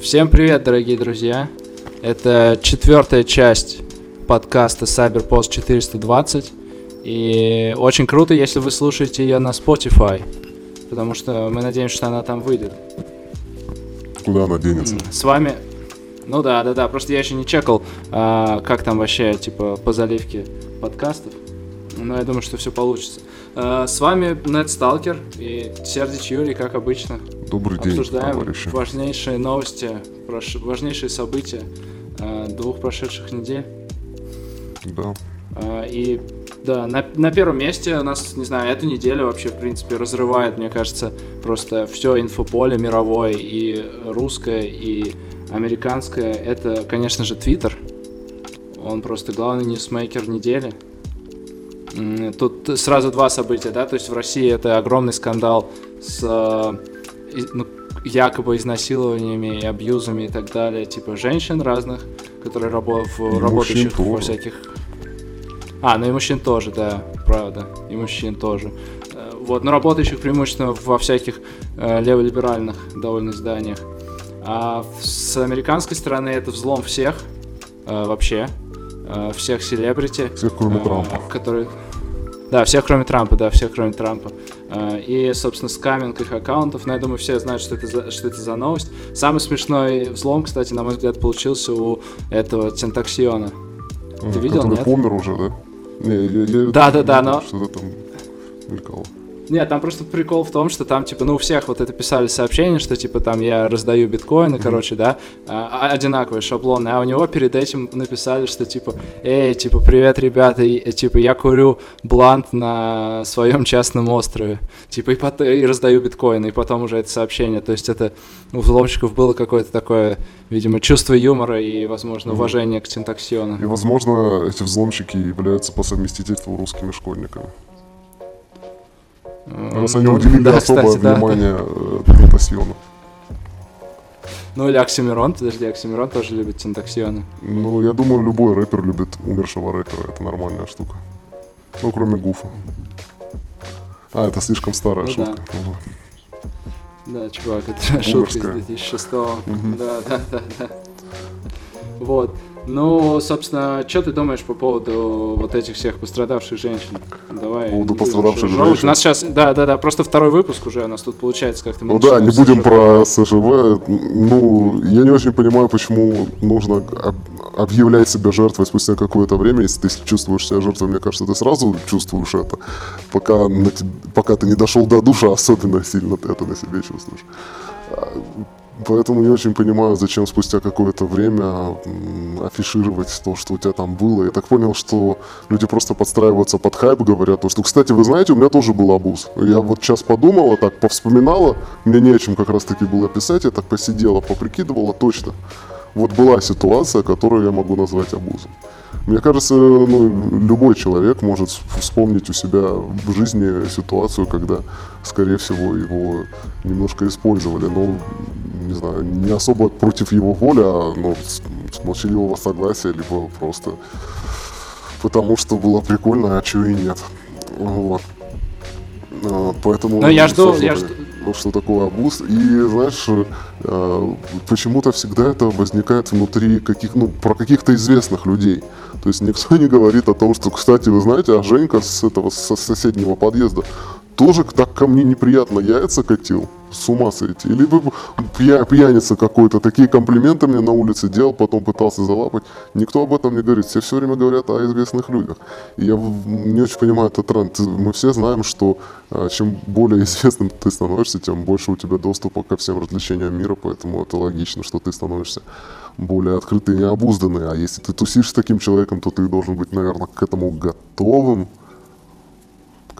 Всем привет, дорогие друзья. Это четвертая часть подкаста CyberPost 420. И очень круто, если вы слушаете ее на Spotify, потому что мы надеемся, что она там выйдет. Куда она денется? С вами... Ну да, да, да, просто я еще не чекал, а, как там вообще, типа, по заливке подкастов. Но я думаю, что все получится. А, с вами Нед Сталкер и Сердич Юрий, как обычно. Добрый день, Обсуждаем товарищи. важнейшие новости, важнейшие события а, двух прошедших недель. Да. А, И да, на, на первом месте у нас, не знаю, эту неделю вообще, в принципе, разрывает, мне кажется, просто все инфополе мировое, и русское, и американское. Это, конечно же, Твиттер. Он просто главный ньюсмейкер недели. Тут сразу два события, да, то есть в России это огромный скандал с э, ну, якобы изнасилованиями и абьюзами и так далее, типа женщин разных, которые рабо- в- И работающих во всяких а, ну и мужчин тоже, да, правда. И мужчин тоже. Э, Вот, но работающих преимущественно во всяких э, леволиберальных довольно изданиях. А с американской стороны это взлом всех, э, вообще, э, всех селебрити. Всех, кроме э, Трампа. Которые... Да, всех кроме Трампа, да, всех кроме Трампа. Э, И, собственно, скаминг их аккаунтов, но я думаю, все знают, что это за, что это за новость. Самый смешной взлом, кстати, на мой взгляд, получился у этого Тентаксиона. М, видел, Который нет? помер уже, да? Не, я, я- Да-да-да, я- но- Что-то там мелькало. Нет, там просто прикол в том, что там, типа, ну, у всех вот это писали сообщения, что, типа, там, я раздаю биткоины, короче, да, а, а- одинаковые шаблоны, а у него перед этим написали, что, типа, эй, типа, привет, ребята, и, э, типа, я курю блант на своем частном острове, типа, и, пот- и раздаю биткоины, и потом уже это сообщение, то есть это у взломщиков было какое-то такое, видимо, чувство юмора и, возможно, уважение к синтаксиону. И, возможно, эти взломщики являются по совместительству русскими школьниками. Раз они Ну, уделили да, особое кстати, да. внимание э. Ну, или Оксимирон, подожди, Оксимирон тоже любит синтаксионы. Ну, я думаю, любой рэпер любит умершего рэпера. Это нормальная штука. Ну, кроме Гуфа. А, это слишком старая Ну шутка. да. Ага. Да, чувак, это шутка из Бумерская. 2006 Мгм. Да, да, да, да. Вот. Ну, собственно, что ты думаешь по поводу вот этих всех пострадавших женщин? Давай. По поводу пострадавших разжевывать. женщин? У нас сейчас, да, да, да, просто второй выпуск уже у нас тут получается как-то. Ну да, не будем про СЖВ. Ну, я не очень понимаю, почему нужно об- объявлять себя жертвой спустя какое-то время. Если ты чувствуешь себя жертвой, мне кажется, ты сразу чувствуешь это. Пока, на пока ты не дошел до душа, особенно сильно ты это на себе чувствуешь. Поэтому не очень понимаю, зачем спустя какое-то время афишировать то, что у тебя там было. Я так понял, что люди просто подстраиваются под хайп, говорят, то, что, кстати, вы знаете, у меня тоже был абуз. Я вот сейчас подумала, так повспоминала, мне не о чем как раз-таки было писать, я так посидела, поприкидывала, точно. Вот была ситуация, которую я могу назвать абузом. Мне кажется, ну, любой человек может вспомнить у себя в жизни ситуацию, когда, скорее всего, его немножко использовали. Ну, не знаю, не особо против его воли, а ну, с, с молчаливого согласия, либо просто потому, что было прикольно, а чего и нет. Вот. А, Поэтому Ну, я жду- я жду- что такое абуз. И знаешь, э, почему-то всегда это возникает внутри каких, ну, про каких-то известных людей. То есть никто не говорит о том, что, кстати, вы знаете, а Женька с этого со соседнего подъезда тоже так ко мне неприятно яйца катил. С ума сойти. Или бы пья- пьяница какой-то такие комплименты мне на улице делал, потом пытался залапать. Никто об этом не говорит. Все все время говорят о известных людях. И я не очень понимаю этот тренд. Мы все знаем, что а, чем более известным ты становишься, тем больше у тебя доступа ко всем развлечениям мира, поэтому это логично, что ты становишься более открытый и необузданный. А если ты тусишь с таким человеком, то ты должен быть, наверное, к этому готовым.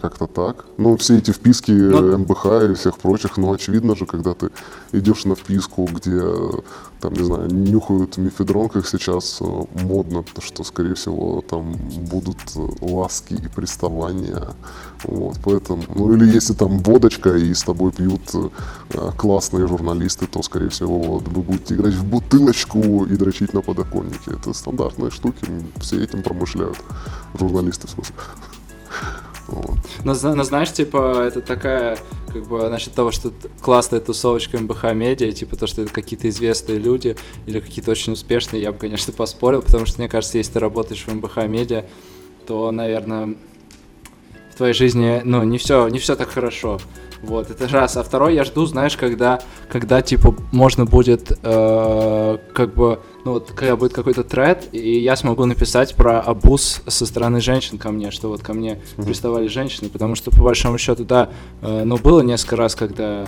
Как-то так. Ну, все эти вписки Ну- э, МБХ и всех прочих, ну, очевидно же, когда ты идешь на вписку, где, там, не знаю, нюхают мифедрон, как сейчас э, модно, то что, скорее всего, там будут э, ласки и приставания. Вот, поэтому, ну, или если там водочка и с тобой пьют классные журналисты, то, скорее всего, вот, вы будете играть в бутылочку и дрочить на подоконнике. Это стандартные штуки, все этим промышляют. Журналисты, в смысле. Вот. Но, но знаешь, типа, это такая как бы насчет того, что классная тусовочка МБХ Медиа, типа то, что это какие-то известные люди или какие-то очень успешные, я бы, конечно, поспорил, потому что, мне кажется, если ты работаешь в МБХ Медиа, то, наверное, в твоей жизни, ну, не все, не все так хорошо. Вот, это раз. А второй я жду, знаешь, когда, когда типа, можно будет, э, как бы, ну вот, когда будет какой-то тред, и я смогу написать про абуз со стороны женщин ко мне, что вот ко мне mm-hmm. приставали женщины, потому что, по большому счету, да, э, ну, было несколько раз, когда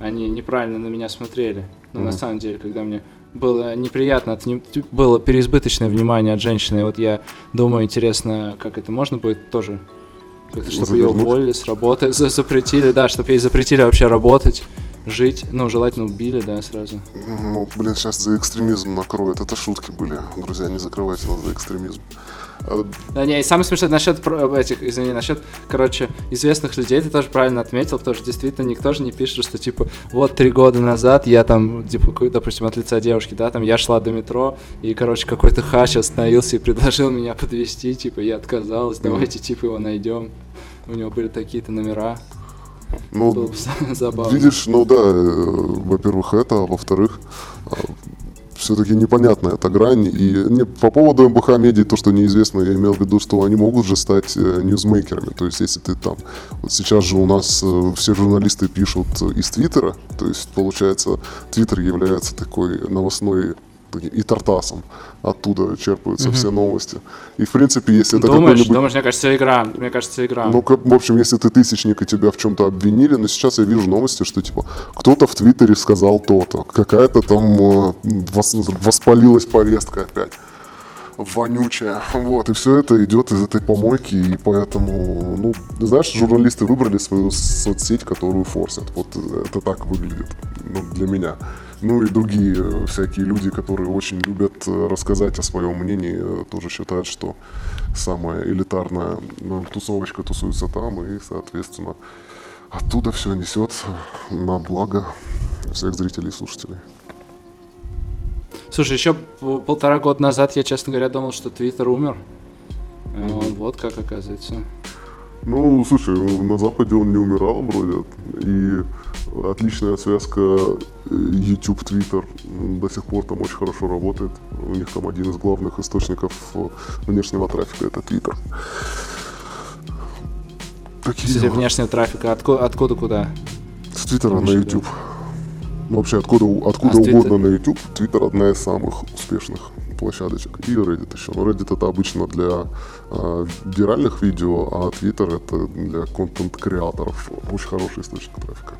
они неправильно на меня смотрели. Но mm-hmm. на самом деле, когда мне было неприятно, от, было переизбыточное внимание от женщины, и вот я думаю, интересно, как это можно будет тоже чтобы ее уволили с работы, запретили, да, чтобы ей запретили вообще работать, жить, ну, желательно убили, да, сразу. Ну, блин, сейчас за экстремизм накроют. Это шутки были, друзья, не закрывайте нас за экстремизм. Да не, и самое смешное насчет этих, извини, насчет, короче, известных людей, ты тоже правильно отметил, потому что действительно никто же не пишет, что типа вот три года назад я там, типа, допустим, от лица девушки, да, там я шла до метро, и, короче, какой-то хач остановился и предложил меня подвести, типа, я отказалась, давайте, типа, его найдем. У него были такие-то номера. Ну, забавно. видишь, ну да, э, во-первых, это, а во-вторых, а, все-таки непонятная эта грань. И не, по поводу МБХ медиа, то, что неизвестно, я имел в виду, что они могут же стать э, ньюзмейкерами. То есть, если ты там... Вот сейчас же у нас э, все журналисты пишут из Твиттера, то есть, получается, Твиттер является такой новостной и Тартасом. Оттуда черпаются угу. все новости. И, в принципе, если это думаешь, какой-нибудь... Думаешь, мне кажется, игра. Мне кажется, игра. Ну, в общем, если ты тысячник, и тебя в чем-то обвинили, но сейчас я вижу новости, что, типа, кто-то в Твиттере сказал то-то, какая-то там э, воспалилась повестка опять вонючая. Вот, и все это идет из этой помойки, и поэтому, ну, знаешь, журналисты выбрали свою соцсеть, которую форсят. Вот это так выглядит ну, для меня. Ну и другие э, всякие люди, которые очень любят э, рассказать о своем мнении, э, тоже считают, что самая элитарная ну, тусовочка тусуется там, и, соответственно, оттуда все несется на благо всех зрителей и слушателей. Слушай, еще полтора года назад я, честно говоря, думал, что Твиттер умер. Mm-hmm. Вот как оказывается. Ну, слушай, на Западе он не умирал вроде. И отличная связка э, YouTube, Twitter до сих пор там очень хорошо работает. У них там один из главных источников э, внешнего трафика это Twitter. Такие Кстати, внешнего трафика откуда, откуда куда? С Твиттера на YouTube. Ну, вообще откуда, откуда а, угодно на YouTube. Твиттер одна из самых успешных площадочек. И Reddit еще. Но Reddit это обычно для э, виральных видео, а Twitter это для контент-креаторов. Очень хороший источник трафика.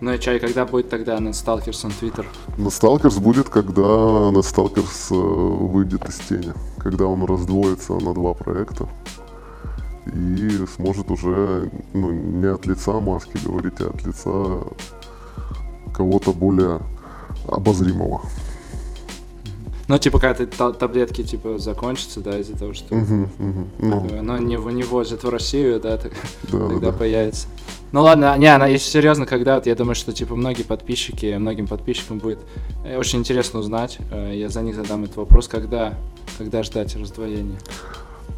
Ну и чай, когда будет тогда на Twitter? На Stalkers будет, когда Stalkers э, выйдет из тени. Когда он раздвоится на два проекта. И сможет уже ну, не от лица маски говорить, а от лица кого-то более обозримого. Ну, типа, когда ты таблетки, типа, закончатся, да, из-за того, что. Ну. оно не, не возят в Россию, да, так, да тогда да. появится. Ну ладно, не, она, если серьезно, когда вот я думаю, что типа многие подписчики, многим подписчикам будет э, очень интересно узнать. Э, я за них задам этот вопрос, когда, когда ждать раздвоения.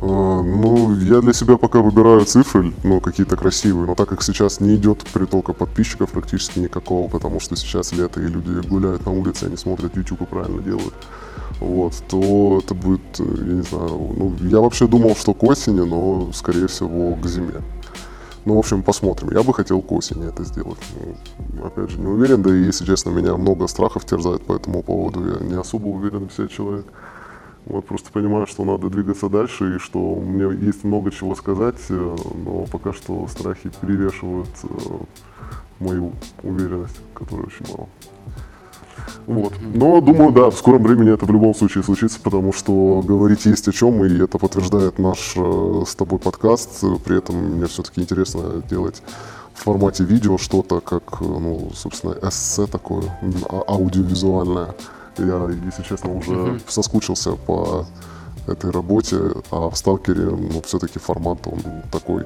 А, ну, я для себя пока выбираю цифры, ну, какие-то красивые, но так как сейчас не идет притока подписчиков практически никакого, потому что сейчас лето и люди гуляют на улице, они смотрят YouTube и правильно делают, вот, то это будет, э, я не знаю, ну, я вообще думал, что к осени, но, скорее всего, к зиме. Ну, в общем, посмотрим. Я бы хотел к осени это сделать. Ну, опять же, не уверен, да и, если честно, меня много страхов терзает по этому поводу. Я не особо уверен в себе человек. Вот просто понимаю, что надо двигаться дальше и что у меня есть много чего сказать, э, но пока что страхи перевешивают э, мою уверенность, которая очень мало. Вот. Но думаю, да, в скором времени это в любом случае случится, потому что говорить есть о чем, и это подтверждает наш э, с тобой подкаст. При этом мне все-таки интересно делать в формате видео что-то, как, ну, собственно, эссе такое, а, аудиовизуальное. Я, если честно, уже mm-hmm. соскучился по этой работе, а в Сталкере, ну, все-таки формат, он такой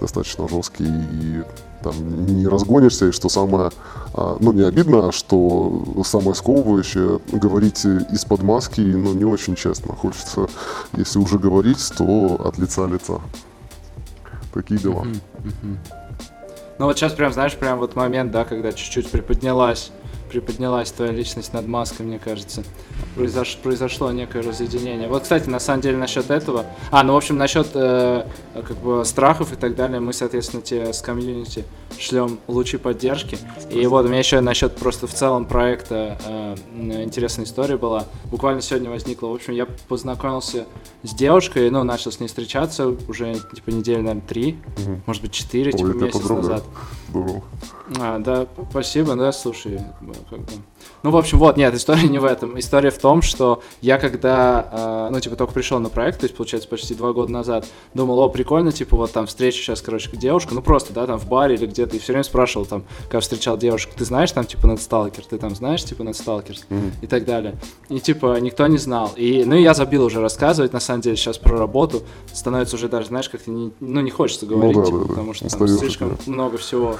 достаточно жесткий и там не разгонишься, и что самое, а, ну, не обидно, а что самое сковывающее, говорить из-под маски, ну, не очень честно. Хочется, если уже говорить, то от лица лица. Такие дела. Ну вот сейчас прям, знаешь, прям вот момент, да, когда чуть-чуть приподнялась приподнялась твоя личность над маской, мне кажется. Произош... Произошло некое разъединение. Вот, кстати, на самом деле насчет этого... А, ну, в общем, насчет э, как бы страхов и так далее, мы, соответственно, тебе с комьюнити шлем лучи поддержки. И вот у меня еще насчет просто в целом проекта э, интересная история была. Буквально сегодня возникла. В общем, я познакомился с девушкой, ну, начал с ней встречаться уже, типа, недели, наверное, три, угу. может быть, четыре, типа, месяц назад. Здорово. А, да, спасибо, да, слушай, как бы. Ну, в общем, вот, нет, история не в этом. История в том, что я когда, э, ну, типа, только пришел на проект, то есть, получается, почти два года назад, думал, о, прикольно, типа, вот там встреча сейчас, короче, девушка, ну, просто, да, там в баре или где-то, и все время спрашивал, там, когда встречал девушек, ты знаешь, там, типа, надсталкер, ты там знаешь, типа, надсталкер, mm-hmm. и так далее. И, типа, никто не знал. И, ну, я забил уже рассказывать, на самом деле, сейчас про работу, становится уже даже, знаешь, как-то, не, ну, не хочется говорить, ну, да, типа, да, потому что там слишком да. много всего.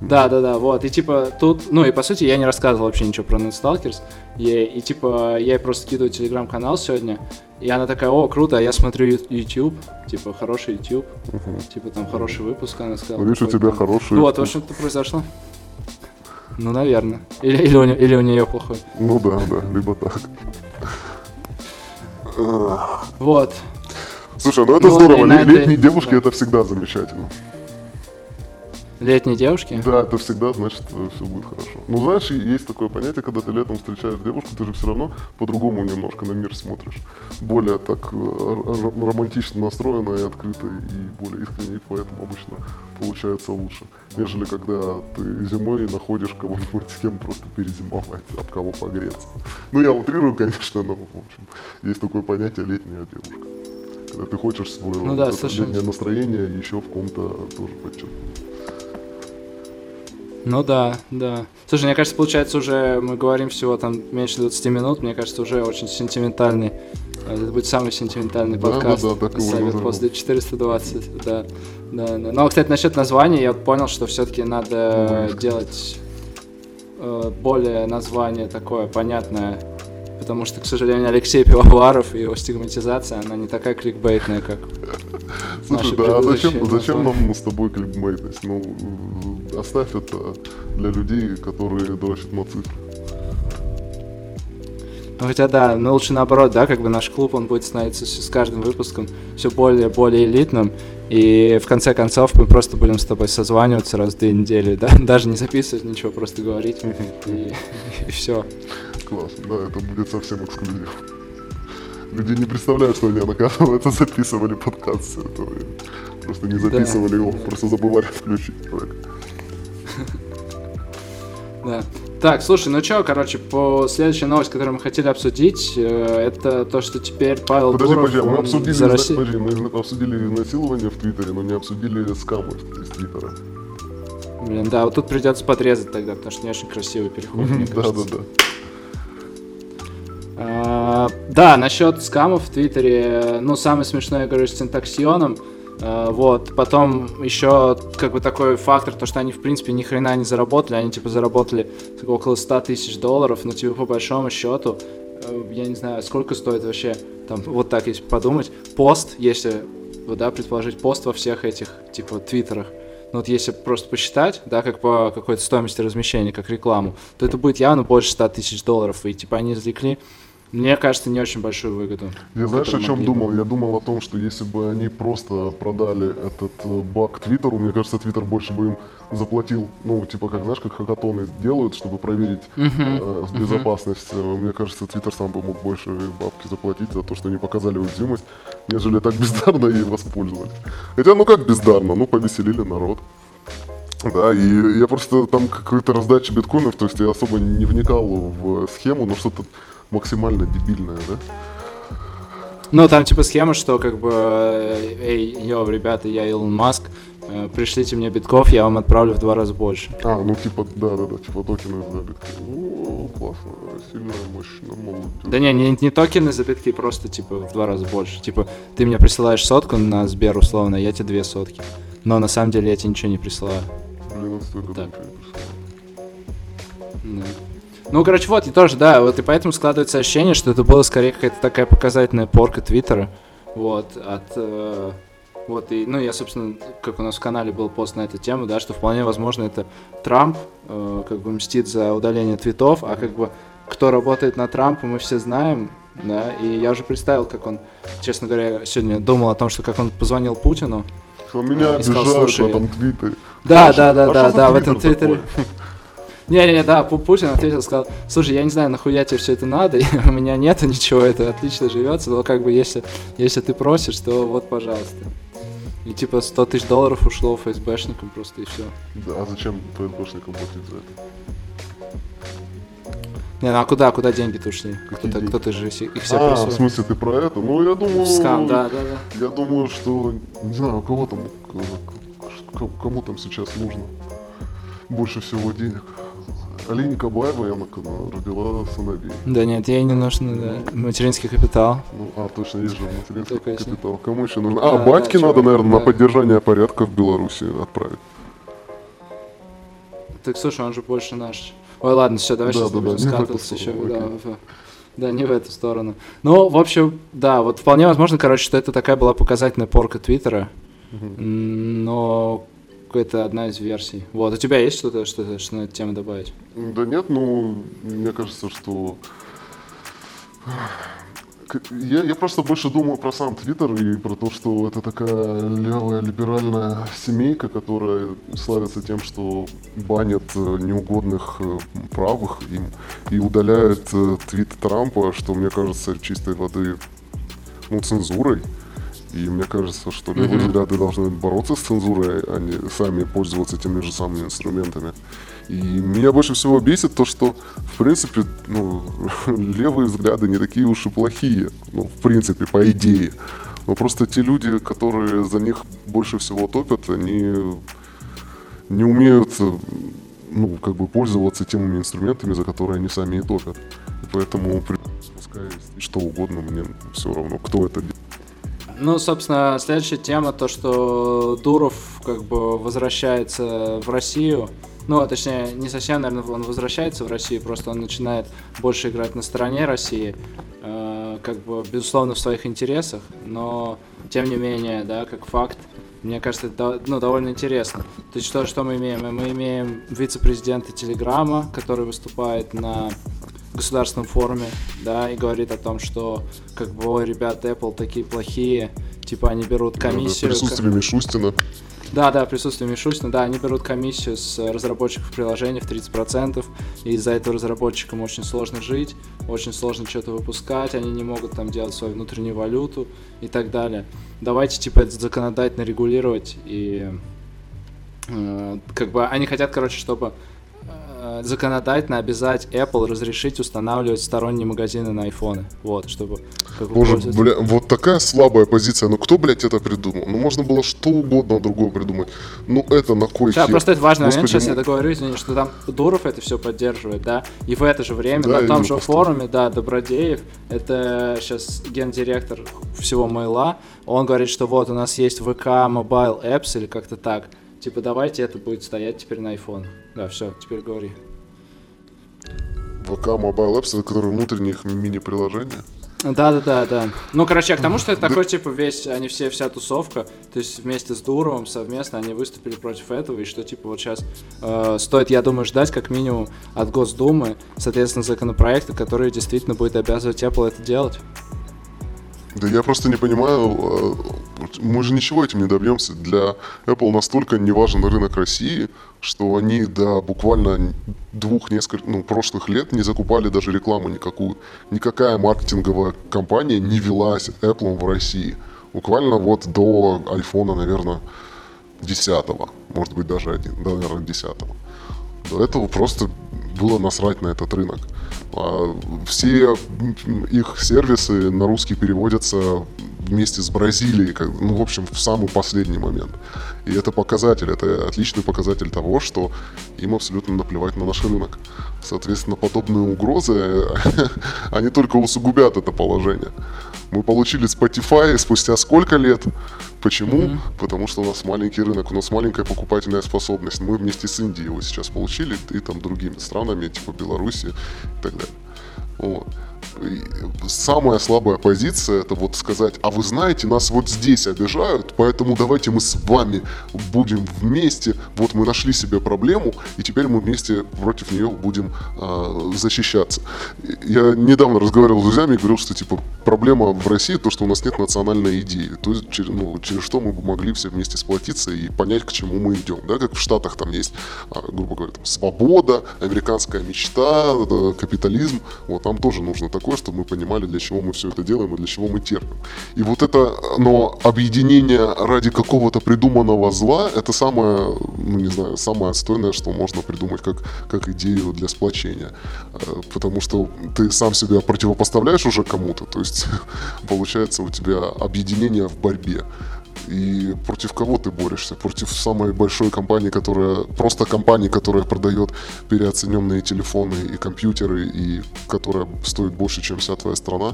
Да, да, да, вот, и, типа, тут, ну, и, по сути, я не рассказывал вообще ничего про Stalkers. И, и типа, я ей просто скидываю телеграм-канал сегодня, и она такая, о, круто, я смотрю YouTube, типа, хороший YouTube, угу. типа, там, хороший выпуск, она сказала. Видишь, у тебя хороший. Ну, вот, в общем-то, произошло. Ну, наверное. Или, или, у, или у нее плохой. Ну да, да, либо так. Вот. Слушай, ну это ну, здорово. Летние девушки это всегда замечательно. Летние девушки? Да, это всегда значит, все будет хорошо. Ну, знаешь, есть такое понятие, когда ты летом встречаешь девушку, ты же все равно по-другому немножко на мир смотришь. Более так э, романтично настроенная и открытая, и более искренне, поэтому обычно получается лучше. Нежели когда ты зимой находишь кого-нибудь, с кем просто перезимовать, об кого погреться. Ну, я утрирую, конечно, но, в общем, есть такое понятие летняя девушка. Когда ты хочешь свое ну, да, летнее настроение еще в ком-то тоже подчеркнуть. Ну да, да. Слушай, мне кажется, получается уже, мы говорим всего там меньше 20 минут, мне кажется, уже очень сентиментальный. Э, это будет самый сентиментальный да, подкаст. Да, да, так Совет после 420, да. да, да. Но, кстати, насчет названия я понял, что все-таки надо ну, делать э, более название такое понятное потому что, к сожалению, Алексей Пивоваров и его стигматизация, она не такая кликбейтная, как Слушай, да, а зачем, зачем нам с тобой кликбейтность? Ну, оставь это для людей, которые дрочат на цифры. Ну, хотя да, но лучше наоборот, да, как бы наш клуб, он будет становиться с каждым выпуском все более более элитным, и в конце концов мы просто будем с тобой созваниваться раз в две недели, да, даже не записывать ничего, просто говорить, и, и все. Классно, да, это будет совсем эксклюзив. Люди не представляют, что они, оказывается, записывали подкаст все это время. Просто не записывали да. его, просто забывали включить. Да. Так, слушай, ну что, короче, по следующей новость, которую мы хотели обсудить, э, это то, что теперь Павел подожди, Дуров... Подожди, мы обсудили, за Россию... подожди, мы обсудили насилование в Твиттере, но не обсудили скамы из Твиттера. Блин, да, вот тут придется подрезать тогда, потому что не очень красивый переход, мне кажется. Да, А, да, насчет скамов в Твиттере, ну, самый смешной, я говорю, с синтаксионом. Uh, вот, потом еще как бы такой фактор, то что они в принципе ни хрена не заработали, они типа заработали около 100 тысяч долларов, но типа по большому счету, uh, я не знаю, сколько стоит вообще, там, вот так если подумать, пост, если, да, предположить, пост во всех этих, типа, твиттерах, ну вот если просто посчитать, да, как по какой-то стоимости размещения, как рекламу, то это будет явно больше 100 тысяч долларов, и типа они извлекли мне кажется, не очень большую выгоду. Я знаешь, о чем думал? Я думал о том, что если бы они просто продали этот э, баг Твиттеру, мне кажется, Твиттер больше бы им заплатил, ну, типа, как, знаешь, как хакатоны делают, чтобы проверить uh-huh. э, безопасность. Uh-huh. Мне кажется, Твиттер сам бы мог больше бабки заплатить за то, что они показали уязвимость, нежели так бездарно ей воспользовались. Хотя, ну как бездарно? Ну, повеселили народ. Да, и я просто там какой-то раздача биткоинов, то есть я особо не вникал в схему, но что-то максимально дебильная, да? Ну, там типа схема, что как бы, эй, йо, ребята, я Илон Маск, э, пришлите мне битков, я вам отправлю в два раза больше. А, ну типа, да-да-да, типа токены за битки. О, классно, сильно, мощно, молодец. Да не, не, не токены за битки, просто типа в два раза больше. Типа, ты мне присылаешь сотку на Сбер, условно, я тебе две сотки. Но на самом деле я тебе ничего не присылаю. Блин, ничего не присылаю. Да. Ну, короче, вот, и тоже, да, вот и поэтому складывается ощущение, что это было скорее какая-то такая показательная порка Твиттера, вот, от, э, Вот, и, ну, я, собственно, как у нас в канале был пост на эту тему, да, что вполне возможно это Трамп э, как бы мстит за удаление твитов, а как бы кто работает на Трампа, мы все знаем, да, и я уже представил, как он, честно говоря, сегодня думал о том, что как он позвонил Путину. Что меня И сказал, обижают в «Слушай, этом твиттере. Да, Хорошо. да, да, А да, да, в этом твиттере. такой? Не-не-не, да, Пу- Путин ответил, сказал, слушай, я не знаю, нахуя тебе все это надо, у меня нету ничего, это отлично живется, но как бы если, если ты просишь, то вот, пожалуйста. И типа 100 тысяч долларов ушло ФСБшникам просто и все. Да, а зачем ФСБшникам платить за это? Не, ну а куда, куда деньги-то ушли? Кто-то, деньги? кто-то же их все а, присвоил. в смысле ты про это? Ну, я думаю... Скам, да, да, да. Я думаю, что, не знаю, у кого там, кому там сейчас нужно больше всего денег. Алине Кабаева, я на- родила сыновей. Да нет, ей не нужен да, материнский капитал. Ну, а, точно, есть же материнский Только если- капитал. Кому еще нужно? Да, А, да, батьке надо, чувак, наверное, на да. поддержание порядка в Беларуси отправить. Так слушай, он же больше наш. Ой, ладно, все, давай Да, сейчас да, да, скатываться еще. Да, окей. в- да, не в эту сторону. Ну, в общем, да, вот вполне возможно, короче, что это такая была показательная порка Твиттера. М, Но это одна из версий. Вот, у тебя есть что-то, что, что на эту тему добавить? Да нет, ну, мне кажется, что... Я, я просто больше думаю про сам Твиттер и про то, что это такая левая либеральная семейка, которая славится тем, что банят э, неугодных э, правых им и удаляет э, твит Трампа, что мне кажется чистой воды ну, цензурой. И мне кажется, что левые взгляды должны бороться с цензурой, а не сами пользоваться теми же самыми инструментами. И меня больше всего бесит то, что, в принципе, ну, левые взгляды не такие уж и плохие. Ну, в принципе, по идее. Но просто те люди, которые за них больше всего топят, они не умеют, ну, как бы пользоваться теми инструментами, за которые они сами и топят. И поэтому пускай что угодно, мне все равно, кто это делает. Ну, собственно, следующая тема, то, что Дуров как бы возвращается в Россию. Ну, а точнее, не совсем, наверное, он возвращается в Россию, просто он начинает больше играть на стороне России, э, как бы, безусловно, в своих интересах, но, тем не менее, да, как факт, мне кажется, это ну, довольно интересно. То есть, что, что мы имеем? Мы имеем вице-президента Телеграма, который выступает на государственном форуме, да, и говорит о том, что, как бы, ой, ребята, Apple такие плохие, типа, они берут комиссию... Присутствие Мишустина. Да, да, присутствие Мишустина, да, они берут комиссию с разработчиков приложений в 30%, и из-за этого разработчикам очень сложно жить, очень сложно что-то выпускать, они не могут там делать свою внутреннюю валюту и так далее. Давайте, типа, это законодательно регулировать, и э, как бы они хотят, короче, чтобы законодательно обязать Apple разрешить устанавливать сторонние магазины на айфоны, вот, чтобы... Боже, бля, вот такая слабая позиция. Ну кто, блядь, это придумал? Ну можно было что угодно другое придумать. Ну это на кой Да, хер? просто это важный момент, Господи, сейчас я ну, договорю, извини, что там Дуров это все поддерживает, да, и в это же время Да, на я том же просто. форуме, да, Добродеев, это сейчас гендиректор всего Мейла, он говорит, что вот у нас есть ВК Mobile Apps или как-то так, типа давайте это будет стоять теперь на iPhone. Да, все, теперь говори. ВК Mobile Apps, это которые внутренние их мини-приложения. Да, да, да, да. Ну, короче, к тому, что это такой, типа, весь, они все, вся тусовка, то есть вместе с Дуровым совместно они выступили против этого, и что, типа, вот сейчас стоит, я думаю, ждать как минимум от Госдумы, соответственно, законопроекта, который действительно будет обязывать Apple это делать. Да я просто не понимаю, э, мы же ничего этим не добьемся. Для Apple настолько не важен рынок России, что они до буквально двух нескольких, ну, прошлых лет не закупали даже рекламу никакую. Никакая маркетинговая компания не велась Apple в России. Буквально вот до айфона, наверное, 10 может быть даже один, да, наверное, 10 До этого просто было насрать на этот рынок. А Все их сервисы на русский переводятся вместе с Бразилией, как- ну, в общем, в самый последний момент. И это показатель, это отличный показатель того, что им абсолютно наплевать на наш рынок. Соответственно, подобные угрозы, они только усугубят это положение. Мы получили Spotify спустя сколько лет? Почему? Потому что у нас маленький рынок, у нас маленькая покупательная способность. Мы вместе с Индией его сейчас получили, и там другими странами, типа Беларуси и так далее. Вот. Самая слабая позиция это вот сказать, а вы знаете, нас вот здесь обижают, поэтому давайте мы с вами будем вместе, вот мы нашли себе проблему, и теперь мы вместе против нее будем э, защищаться. Я недавно разговаривал с друзьями и говорил, что типа проблема в России то, что у нас нет национальной идеи, то есть через, ну, через что мы могли все вместе сплотиться и понять, к чему мы идем, да, как в Штатах там есть, а, грубо говоря, там, свобода, американская мечта, капитализм, вот там тоже нужно такое, чтобы мы понимали, для чего мы все это делаем и для чего мы терпим. И вот это, но объединение ради какого-то придуманного зла, это самое, ну не знаю, самое отстойное, что можно придумать как, как идею для сплочения. Э, потому что ты сам себя противопоставляешь уже кому-то, то есть получается у тебя объединение в борьбе. И против кого ты борешься? Против самой большой компании, которая... Просто компании, которая продает переоцененные телефоны и компьютеры, и которая стоит больше, чем вся твоя страна.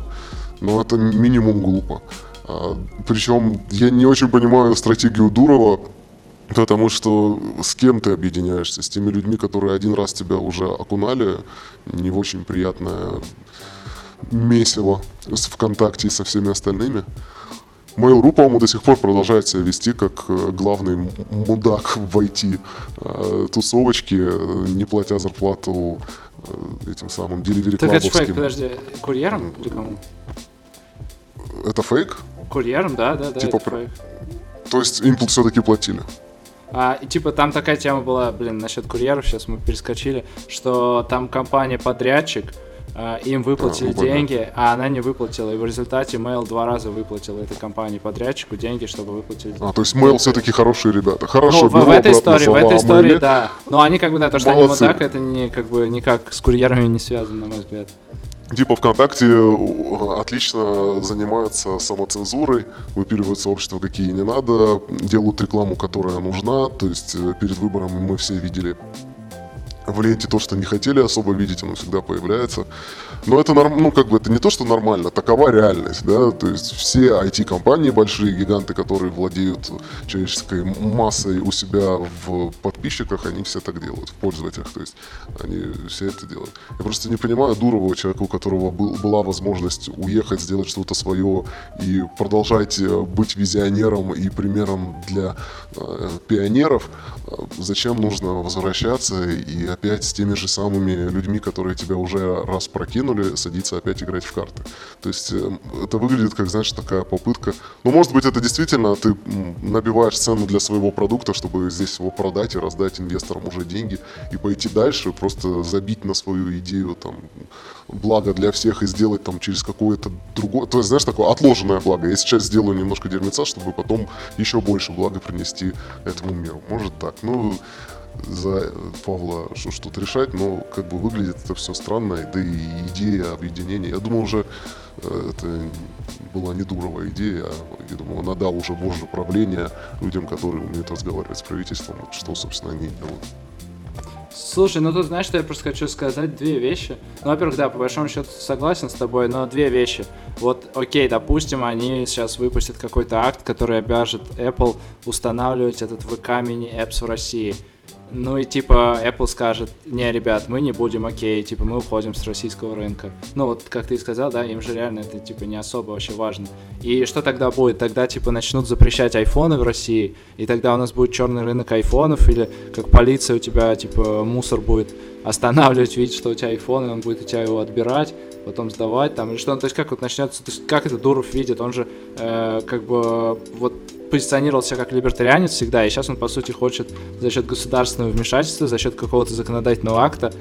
Но это минимум глупо. А, причем я не очень понимаю стратегию Дурова, Потому что с кем ты объединяешься? С теми людьми, которые один раз тебя уже окунали, не в очень приятное месиво с ВКонтакте и со всеми остальными. Mail.ru, по-моему, до сих пор продолжает себя вести как э, главный мудак в IT э, тусовочки, э, не платя зарплату этим самым деливери Так это фейк, подожди, курьером или кому? Это фейк? Курьером, да, да, да, типа, это фейк. То есть им все-таки платили? А, и, типа там такая тема была, блин, насчет курьеров, сейчас мы перескочили, что там компания-подрядчик, им выплатили а, деньги, а она не выплатила. И в результате Mail два раза выплатил этой компании подрядчику деньги, чтобы выплатили. А, то есть Mail все-таки хорошие ребята. Хорошо, ну, в, в этой истории, в этой истории, да. Но они как бы, да, то, что Молодцы. они вот так, это не как бы никак с курьерами не связано, на мой взгляд. Типа ВКонтакте отлично занимаются самоцензурой, выпиливают сообщества, какие не надо, делают рекламу, которая нужна. То есть э, перед выбором мы все видели в ленте то, что не хотели особо видеть, оно всегда появляется. Но это, ну, как бы, это не то, что нормально, такова реальность, да, то есть все IT-компании большие, гиганты, которые владеют человеческой массой у себя в подписчиках, они все так делают, в пользователях, то есть они все это делают. Я просто не понимаю Дурова, человека, у которого был, была возможность уехать, сделать что-то свое и продолжать э, быть визионером и примером для э, пионеров, э, зачем нужно возвращаться и опять с теми же самыми людьми, которые тебя уже раз прокинули, садиться опять играть в карты. То есть э, это выглядит как, знаешь, такая попытка. Ну, может быть, это действительно ты набиваешь цену для своего продукта, чтобы здесь его продать и раздать инвесторам уже деньги и пойти дальше, просто забить на свою идею там благо для всех и сделать там через какое-то другое, то есть, знаешь, такое отложенное благо. Я сейчас сделаю немножко дерьмеца, чтобы потом еще больше блага принести этому миру. Может так. Ну, за Павла что-то решать, но как бы выглядит это все странно, да и идея объединения, я думаю, уже э, это была не дуровая идея, я думаю, она дала уже божье правление людям, которые умеют разговаривать с правительством, что, собственно, они делают. Слушай, ну тут знаешь, что я просто хочу сказать? Две вещи. Ну, во-первых, да, по большому счету согласен с тобой, но две вещи. Вот, окей, допустим, они сейчас выпустят какой-то акт, который обяжет Apple устанавливать этот VK мини apps в России. Ну и типа Apple скажет, не, ребят, мы не будем, окей, типа мы уходим с российского рынка. Ну вот, как ты сказал, да, им же реально это типа не особо вообще важно. И что тогда будет? Тогда типа начнут запрещать айфоны в России, и тогда у нас будет черный рынок айфонов, или как полиция у тебя типа мусор будет останавливать, видеть, что у тебя iPhone, и он будет у тебя его отбирать, потом сдавать там, или что, ну, то есть как вот начнется, то есть как это Дуров видит, он же э, как бы вот позиционировался как либертарианец всегда, и сейчас он, по сути, хочет за счет государственного вмешательства, за счет какого-то законодательного акта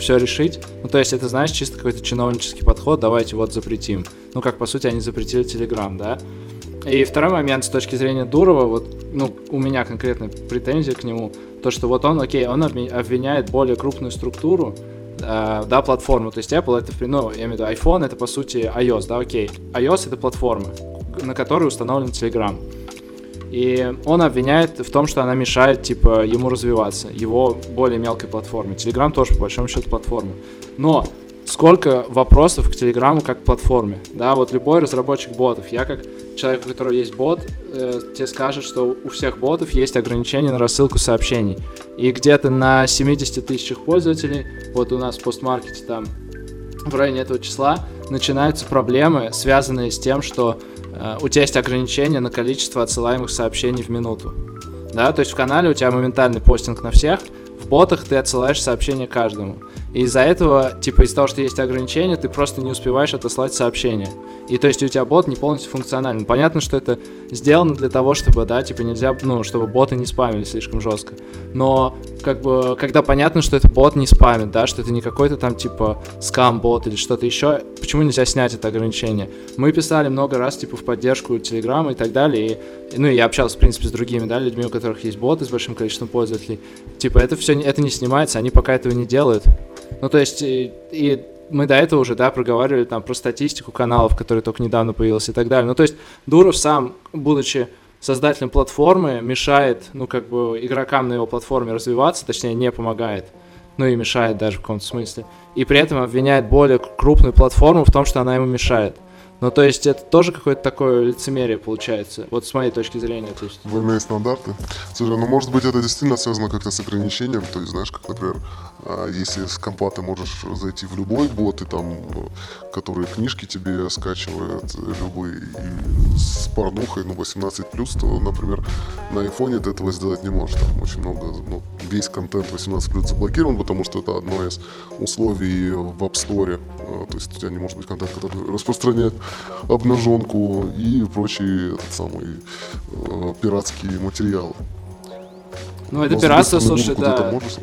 все решить. Ну, то есть это, знаешь, чисто какой-то чиновнический подход, давайте вот запретим. Ну, как, по сути, они запретили Телеграм, да? И второй момент с точки зрения Дурова, вот, ну, у меня конкретно претензия к нему, то, что вот он, окей, он обвиняет более крупную структуру, э, да, платформу, то есть Apple это, ну, я имею в виду iPhone, это, по сути, iOS, да, окей. iOS это платформа, на которой установлен Telegram. И он обвиняет в том, что она мешает, типа, ему развиваться, его более мелкой платформе. Telegram тоже, по большому счету, платформа. Но сколько вопросов к Телеграму как к платформе. Да, вот любой разработчик ботов, я как человек, у которого есть бот, э, тебе скажет, что у всех ботов есть ограничения на рассылку сообщений. И где-то на 70 тысячах пользователей, вот у нас в постмаркете там в районе этого числа, начинаются проблемы, связанные с тем, что у тебя есть ограничение на количество отсылаемых сообщений в минуту. Да, то есть в канале у тебя моментальный постинг на всех, в ботах ты отсылаешь сообщение каждому. И из-за этого, типа, из-за того, что есть ограничения, ты просто не успеваешь отослать сообщение. И то есть у тебя бот не полностью функционален. Понятно, что это сделано для того, чтобы, да, типа, нельзя, ну, чтобы боты не спамили слишком жестко. Но, как бы, когда понятно, что это бот не спамит, да, что это не какой-то там, типа, скам-бот или что-то еще, почему нельзя снять это ограничение? Мы писали много раз, типа, в поддержку Телеграма и так далее, и, ну, я общался, в принципе, с другими, да, людьми, у которых есть боты с большим количеством пользователей. Типа, это все, это не снимается, они пока этого не делают. Ну, то есть, и, и мы до этого уже, да, проговаривали там про статистику каналов, которые только недавно появилась и так далее. Ну, то есть, Дуров сам, будучи создателем платформы, мешает, ну, как бы, игрокам на его платформе развиваться, точнее, не помогает. Ну, и мешает даже в каком-то смысле. И при этом обвиняет более крупную платформу в том, что она ему мешает. Ну, то есть это тоже какое-то такое лицемерие получается, вот с моей точки зрения. То есть. Двойные стандарты. Слушай, ну может быть это действительно связано как-то с ограничением, то есть знаешь, как, например, а, если с компа ты можешь зайти в любой бот, и там, которые книжки тебе скачивают, любые, и с порнухой, ну, 18+, то, например, на айфоне ты этого сделать не можешь. Там очень много, ну, весь контент 18+, заблокирован, потому что это одно из условий в App Store. А, то есть у тебя не может быть контент, который распространяет обнаженку и прочие этот самый, э, пиратские материалы. Ну, это пиратство, слушай, да. Можешь,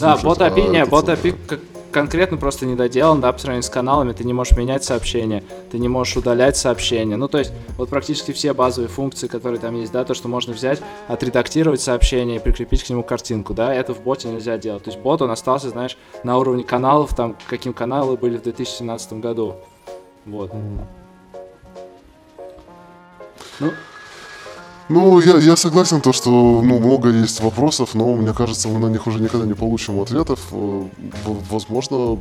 да, бот API, не, бот API конкретно просто не доделан, да, по сравнению с каналами, ты не можешь менять сообщения, ты не можешь удалять сообщения. Ну, то есть, вот практически все базовые функции, которые там есть, да, то, что можно взять, отредактировать сообщение и прикрепить к нему картинку, да, это в боте нельзя делать. То есть, бот, он остался, знаешь, на уровне каналов, там, каким каналы были в 2017 году. Вот. Ну, ну, я, я согласен, то, что ну, много есть вопросов, но мне кажется, мы на них уже никогда не получим ответов. Э, возможно,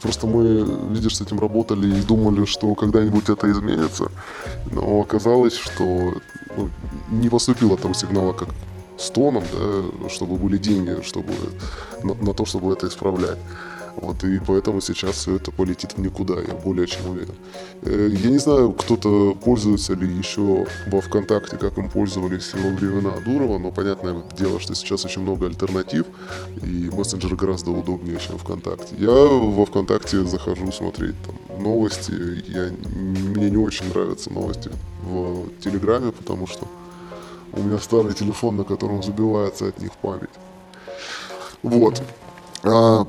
просто мы, видишь, с этим работали и думали, что когда-нибудь это изменится. Но оказалось, что ну, не поступило того сигнала, как с тоном, да, чтобы были деньги, чтобы на, на то, чтобы это исправлять. Вот, и поэтому сейчас все это полетит в никуда, я более чем уверен. Э, я не знаю, кто-то пользуется ли еще во ВКонтакте, как им пользовались во времена Дурова, но понятное дело, что сейчас очень много альтернатив, и мессенджер гораздо удобнее, чем ВКонтакте. Я во ВКонтакте захожу смотреть там, новости, я, мне не очень нравятся новости в Телеграме, потому что у меня старый телефон, на котором забивается от них память. Вот. А,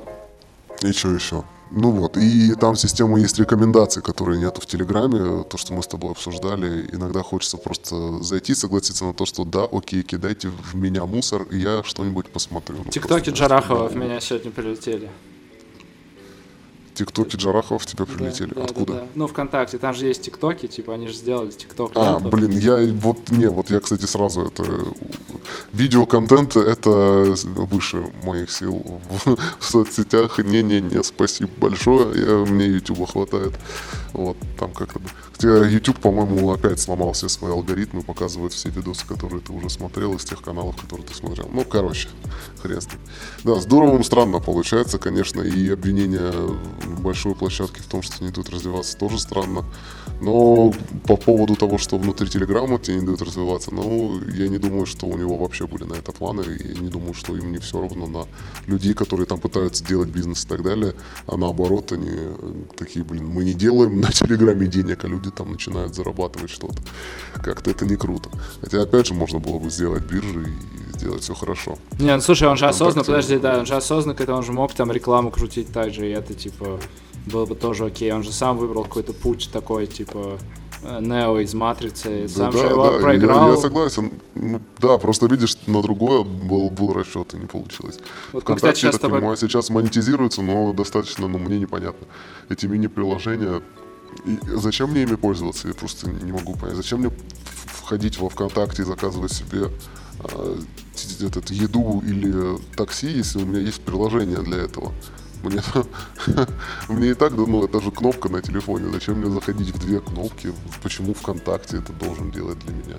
и что еще? Ну вот, и там система есть рекомендаций, которые нету в Телеграме, то, что мы с тобой обсуждали. Иногда хочется просто зайти, согласиться на то, что да, окей, кидайте в меня мусор, и я что-нибудь посмотрю. Ну, Тиктоки Джарахова в меня сегодня прилетели. ТикТоки Джарахова в тебя прилетели. Да, Откуда? Да, да. Ну, ВКонтакте, там же есть ТикТоки, типа они же сделали ТикТок. А, блин, я вот, не, вот я, кстати, сразу это... Видеоконтент — это выше моих сил в, в соцсетях. Не-не-не, спасибо большое, я, мне YouTube хватает. Вот, там как-то... Хотя YouTube, по-моему, опять сломал все свои алгоритмы, показывает все видосы, которые ты уже смотрел из тех каналов, которые ты смотрел. Ну, короче, хрен с ним. Да, здорово, странно получается, конечно, и обвинения большой площадки в том, что не дают развиваться, тоже странно. Но по поводу того, что внутри Телеграма тебе не дают развиваться, ну, я не думаю, что у него вообще были на это планы, и я не думаю, что им не все равно на людей, которые там пытаются делать бизнес и так далее, а наоборот, они такие, блин, мы не делаем на Телеграме денег, а люди там начинают зарабатывать что-то. Как-то это не круто. Хотя, опять же, можно было бы сделать биржи и сделать все хорошо. Не, ну слушай, он же осознанно, подожди, да, он же осознанно, когда он же мог там рекламу крутить так же, и это типа было бы тоже окей. Он же сам выбрал какой-то путь такой, типа, э, Нео из Матрицы, сам да, же его да, проиграл. Я, я согласен. Ну, да, просто видишь, на другое был, был расчет и не получилось. Вот ВКонтакте, я так тобой... понимаю, сейчас монетизируется, но достаточно, ну, мне непонятно. Эти мини-приложения, и зачем мне ими пользоваться, я просто не могу понять. Зачем мне входить во ВКонтакте и заказывать себе э, этот, еду или такси, если у меня есть приложение для этого? Мне, мне и так, ну, это же кнопка на телефоне. Зачем мне заходить в две кнопки? Почему ВКонтакте это должен делать для меня?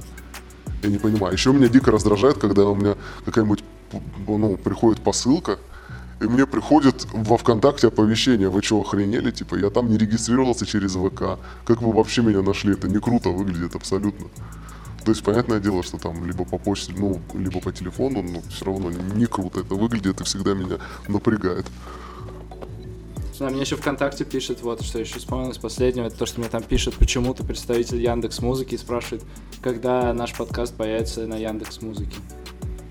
Я не понимаю. Еще меня дико раздражает, когда у меня какая-нибудь, ну, приходит посылка, И мне приходит во ВКонтакте оповещение, вы что, охренели? Типа, я там не регистрировался через ВК. Как вы вообще меня нашли? Это не круто выглядит абсолютно. То есть, понятное дело, что там либо по почте, ну, либо по телефону, но все равно не круто это выглядит и всегда меня напрягает. Да, мне еще ВКонтакте пишет, вот, что еще вспомнилось последнего, это то, что мне там пишет почему-то представитель Яндекс Музыки и спрашивает, когда наш подкаст появится на Яндекс Музыке.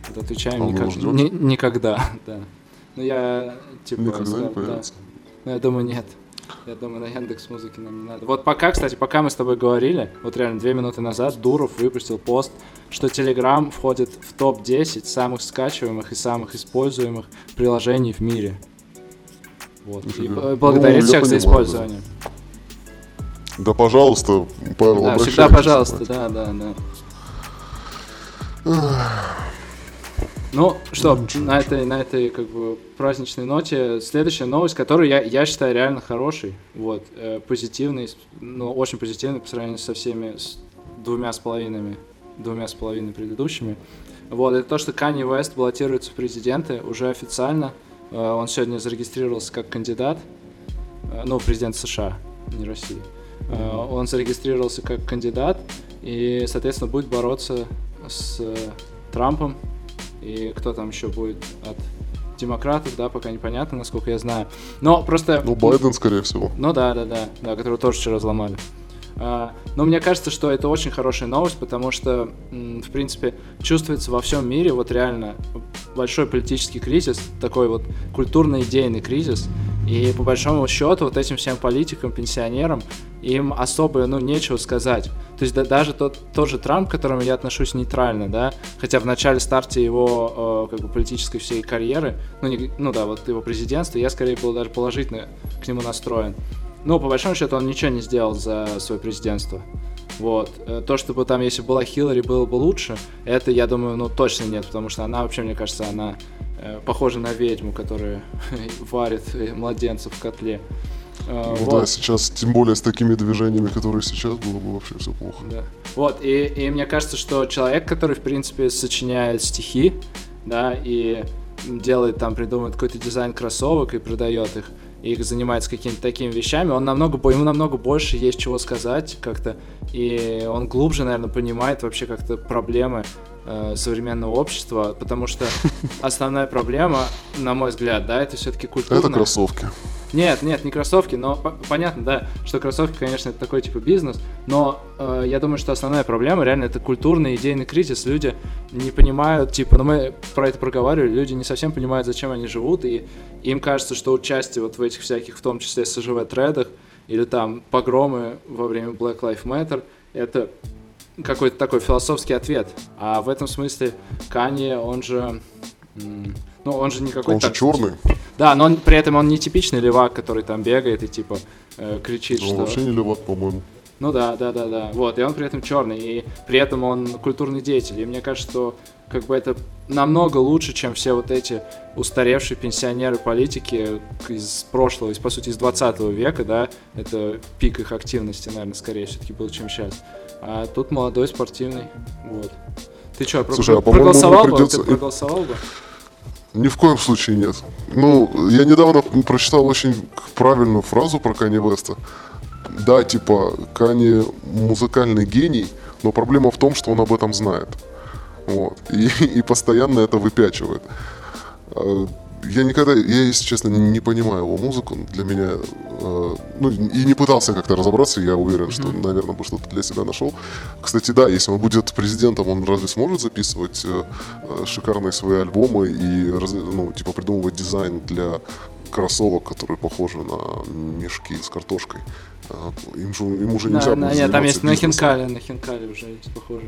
Вот отвечаем, А никак- ни- никогда, да. Ну я, типа, Никогда сказал, не да. появится. Ну, я думаю, нет. Я думаю, на Яндекс Музыке нам не надо. Вот пока, кстати, пока мы с тобой говорили, вот реально две минуты назад Дуров выпустил пост, что Telegram входит в топ-10 самых скачиваемых и самых используемых приложений в мире. Вот. И благодарит Ну, я всех за использование. Да, пожалуйста, Павел, Да, всегда пожалуйста, да, да, да. Ну что, на этой, на этой как бы праздничной ноте следующая новость, которую я, я считаю реально хорошей, вот, э, позитивный, с- ну, очень позитивный по сравнению со всеми с двумя с половиной, двумя с половиной предыдущими. Вот, это то, что Канни Вест баллотируется в президенты уже официально. Э, он сегодня зарегистрировался как кандидат, э, ну, президент США, не России. Э, он зарегистрировался как кандидат и, соответственно, будет бороться с э, Трампом и кто там еще будет от демократов, да, пока непонятно, насколько я знаю. Но просто... Ну, Байден, скорее всего. Ну да, да, да, да, которого тоже вчера взломали. А, но мне кажется, что это очень хорошая новость, потому что, в принципе, чувствуется во всем мире вот реально большой политический кризис, такой вот культурно-идейный кризис. И по большому счету вот этим всем политикам, пенсионерам, им особо, ну, нечего сказать. То есть да- даже тот, тот же Трамп, к которому я отношусь нейтрально, да, хотя в начале старте его э, как бы политической всей карьеры, ну, не- ну да, вот его президентства, я скорее был даже положительно к нему настроен. Ну, по большому счету, он ничего не сделал за свое президентство. Вот. Э, То, чтобы там, если была Хиллари, было бы лучше, это, я думаю, ну, точно нет, потому что она вообще, мне кажется, она э, похожа на ведьму, которая варит э, младенцев в котле. Э, Ну вот. да, сейчас, тем более с такими движениями, которые сейчас, было бы вообще все плохо. Да. Вот, и, и мне кажется, что человек, который, в принципе, сочиняет стихи, да, и делает там, придумывает какой-то дизайн кроссовок и продает их, и занимается какими-то такими вещами, он намного, ему намного больше есть чего сказать как-то, и он глубже, наверное, понимает вообще как-то проблемы э, современного общества, потому что основная проблема, на мой взгляд, да, это все-таки культура. Это кроссовки. Нет, нет, не кроссовки, но по- понятно, да, что кроссовки, конечно, это такой типа бизнес, но э, я думаю, что основная проблема реально это культурный идейный кризис. Люди не понимают, типа, ну мы про это проговаривали, люди не совсем понимают, зачем они живут, и им кажется, что участие вот в этих всяких, в том числе СЖВ-тредах, или там погромы во время Black Lives Matter, это какой-то такой философский ответ. А в этом смысле Канье, он же... Ну, он же не какой-то... Он же черный, да, но он, при этом он не типичный левак, который там бегает и типа э, кричит, он что... вообще не левак, по-моему. Ну да, да, да, да. Вот, и он при этом черный, и при этом он культурный деятель. И мне кажется, что как бы это намного лучше, чем все вот эти устаревшие пенсионеры политики из прошлого, из, по сути, из 20 века, да, это пик их активности, наверное, скорее все-таки был, чем сейчас. А тут молодой, спортивный, вот. Ты что, Слушай, а, по-моему, проголосовал бы? придется- Ты проголосовал бы? Ни в коем случае нет. Ну, я недавно прочитал очень правильную фразу про Кани Веста. Да, типа, Кани музыкальный гений, но проблема в том, что он об этом знает. Вот. И, и постоянно это выпячивает. Я никогда, я, если честно, не, понимаю его музыку. Для меня, э, ну, и не пытался как-то разобраться, я уверен, что, наверное, бы что-то для себя нашел. Кстати, да, если он будет президентом, он разве сможет записывать э, э, шикарные свои альбомы и, ну, типа, придумывать дизайн для кроссовок, которые похожи на мешки с картошкой. А, Им же, им уже нельзя На- будет на- нет, там есть на бизнесом. Хинкале, на Хинкале уже есть похоже.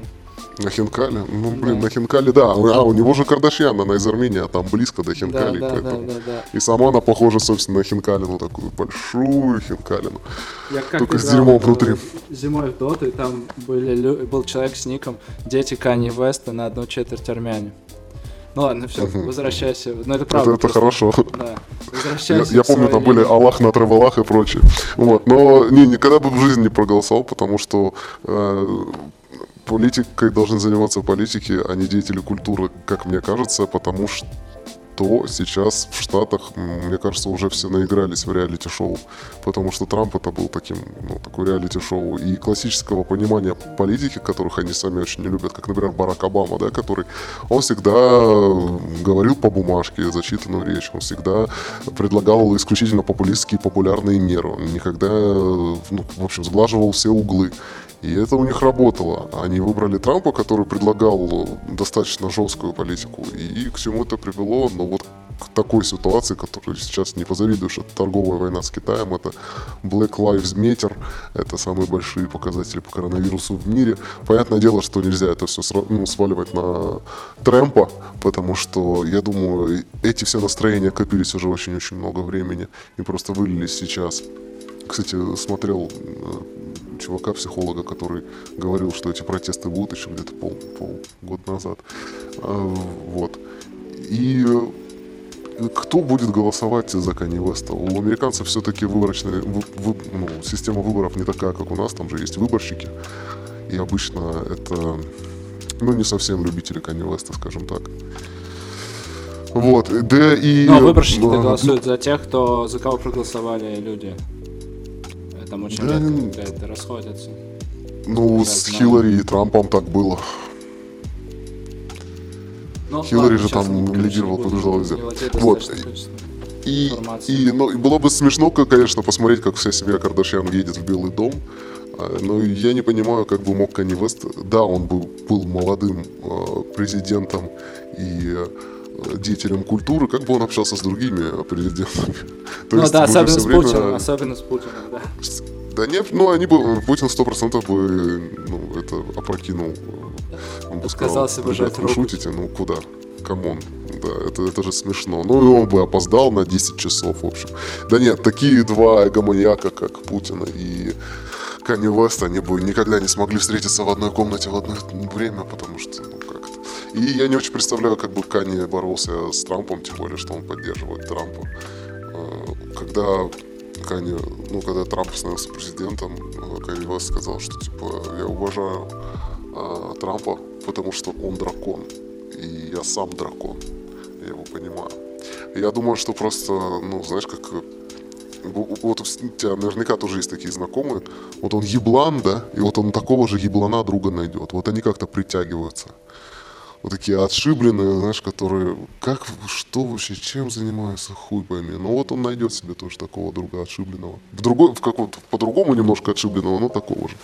На Хинкале? Ну, блин, Да. на Хинкале, да. А, у него же Кардашьян, она из Армении, а там близко до Да, Хинкали, да, да, поэтому... да, да. И сама она похожа, собственно, на Хинкалину, такую большую Хинкалину. Я как Только с дерьмом э, внутри. Зимой в доту, и там были, был человек с ником «Дети Кани Веста на одну четверть армяне». Ну ладно, все, Мгм. возвращайся. Ну это Это, правда. это просто. хорошо. Да. Я, Возвращайся я к помню, там были. Аллах на Тревелах и прочее. Вот. Но не, никогда бы в жизни не проголосовал, потому что э, политикой должны заниматься политики, а не деятели культуры, как мне кажется, потому что то сейчас в Штатах, мне кажется, уже все наигрались в реалити-шоу. Потому что Трамп это был таким, ну, такой реалити-шоу. И классического понимания политики, которых они сами очень не любят, как, например, Барак Обама, да, который, он всегда говорил по бумажке зачитанную речь, он всегда предлагал исключительно популистские популярные меры, он никогда, ну, в общем, сглаживал все углы. И это у них работало. Они выбрали Трампа, который предлагал достаточно жесткую политику. И к чему это привело? Ну вот к такой ситуации, которую сейчас не позавидуешь. Это торговая война с Китаем, это Black Lives Matter, это самые большие показатели по коронавирусу в мире. Понятное дело, что нельзя это все ну, сваливать на Трэмпа, потому что, я думаю, эти все настроения копились уже очень-очень много времени и просто вылились сейчас. Кстати, смотрел э, чувака, психолога, который говорил, что эти протесты будут еще где-то пол, полгода назад. А, вот. И кто будет голосовать за Канье Веста? У американцев все-таки выборочная вы, вы, ну, система выборов не такая, как у нас, там же есть выборщики. И обычно это ну, не совсем любители Канье Веста, скажем так. Вот, да и... Но выборщики ну, голосуют за тех, кто, за кого проголосовали люди. Там очень да, редко, когда это расходится. Ну, Я с знаю. Хиллари и Трампом так было. Ну, Хиллари ладно, же там лидировал, побеждал везде. Вот. И, и, ну, было бы смешно, конечно, посмотреть, как вся семья Кардашьян едет в Белый дом. А, но я не понимаю, как бы мог Канни Вест... Да, он был, был молодым э, президентом и деятелем культуры, как бы он общался с другими президентами. То ну да, особенно с. Путиным, особенно с Путиным, да. Да нет, ну они бы, Путин сто процентов бы, ну, это опрокинул. Он бы сказал, ребят, вы шутите, ну куда? Come on, да, это, это же смешно. Ну и он бы опоздал на 10 часов, в общем. Да нет, такие два эгоманьяка, как Путина и Канье Вест, они бы никогда не смогли встретиться в одной комнате в одно время, потому что, ну, и я не очень представляю, как бы Канье боролся с Трампом, тем более, что он поддерживает Трампа. А, когда Канни, ну, когда Трамп становился президентом, Канни Вест сказал, что, типа, я уважаю э, Трампа, потому что он дракон, и я сам дракон, я его понимаю. Я думаю, что просто, ну, знаешь, как вот у тебя наверняка тоже есть такие знакомые. Вот он еблан, да, и вот он такого же еблана друга найдет. Вот они как-то притягиваются вот такие отшибленные, знаешь, которые, как, что вообще, чем занимаются, хуй пойми. Ну вот он найдет себе тоже такого друга отшибленного. В другой, в каком-то, по-другому немножко отшибленного, но такого же.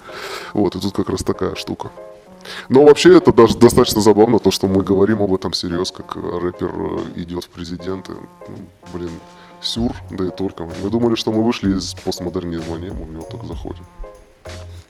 Вот, и тут как раз такая штука. Но вообще это даже достаточно забавно, то, что мы говорим об этом серьез, как рэпер идет в президенты. Ну, блин, сюр, да и только. Мы думали, что мы вышли из постмодернизма, не, мы в него только заходим.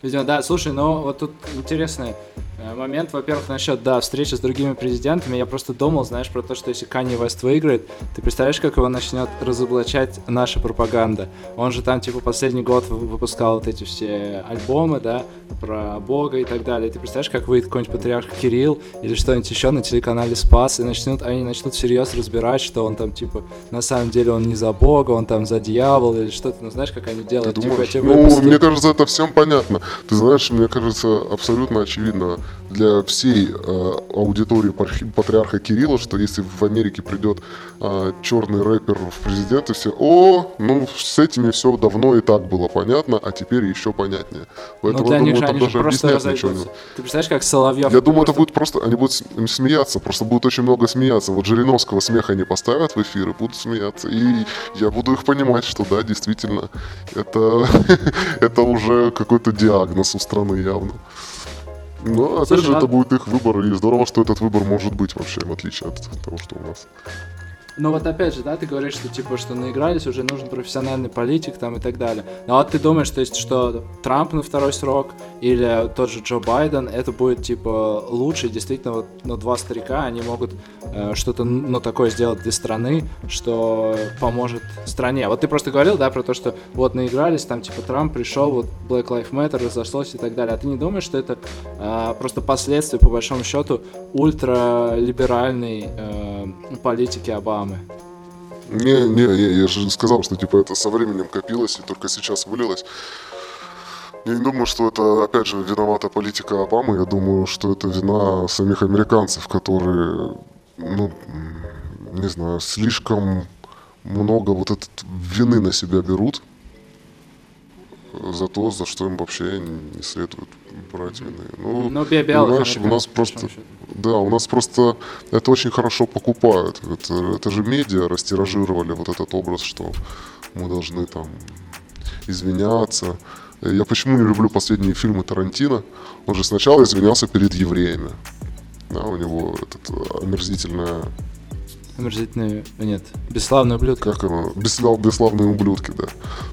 Видимо, да, слушай, ну вот тут интересный э, момент, во-первых, насчет, да, встречи с другими президентами. Я просто думал, знаешь, про то, что если Канни Вест выиграет, ты представляешь, как его начнет разоблачать наша пропаганда? Он же там, типа, последний год выпускал вот эти все альбомы, да, про Бога и так далее. Ты представляешь, как выйдет какой-нибудь патриарх Кирилл или что-нибудь еще на телеканале Спас, и начнут, они начнут всерьез разбирать, что он там, типа, на самом деле он не за Бога, он там за дьявола или что-то. Ну, знаешь, как они делают, Ты типа, думаешь? эти Ну, мне кажется, это всем понятно. Ты знаешь, мне кажется, абсолютно очевидно для всей э, аудитории патриарха Кирилла, что если в Америке придет э, черный рэпер в президенты, все, о, ну с этими все давно и так было понятно, а теперь еще понятнее. Поэтому, для думаю, них там даже объяснять ничего не Ты представляешь, как Соловьев... Я думаю, это будет просто, они будут смеяться, просто будут очень много смеяться. Вот Жириновского смеха они поставят в эфир и будут смеяться. И я буду их понимать, что да, действительно, это, это уже какой-то диагноз у страны явно. Но, опять же, это будет их выбор, и здорово, что этот выбор может быть вообще, в отличие от того, что у нас. Ну вот опять же, да, ты говоришь, что типа, что наигрались, уже нужен профессиональный политик там и так далее. Но вот ты думаешь, то есть, что Трамп на второй срок или тот же Джо Байден, это будет типа лучше, действительно, вот, ну, два старика, они могут э, что-то, ну, такое сделать для страны, что поможет стране. Вот ты просто говорил, да, про то, что вот наигрались, там, типа, Трамп пришел, вот Black Lives Matter разошлось и так далее. А ты не думаешь, что это э, просто последствия, по большому счету, ультралиберальной э, политики Обамы? Не, не, я, я же сказал, что типа это со временем копилось и только сейчас вылилось. Я не думаю, что это, опять же, виновата политика Обамы. Я думаю, что это вина самих американцев, которые, ну, не знаю, слишком много вот этот вины на себя берут за то, за что им вообще не следует брать вины. Ну, Ну, би- биологи понимаешь, у нас просто, счету. Да, у нас просто это очень хорошо покупают. Это, это же медиа растиражировали вот этот образ, что мы должны там извиняться. Я почему не люблю последние фильмы Тарантино? Он же сначала извинялся перед евреями. Да, у него этот э, омерзительная Омерзительные... Нет, бесславные ублюдки. как оно, бесслав- бесславные ублюдки, да.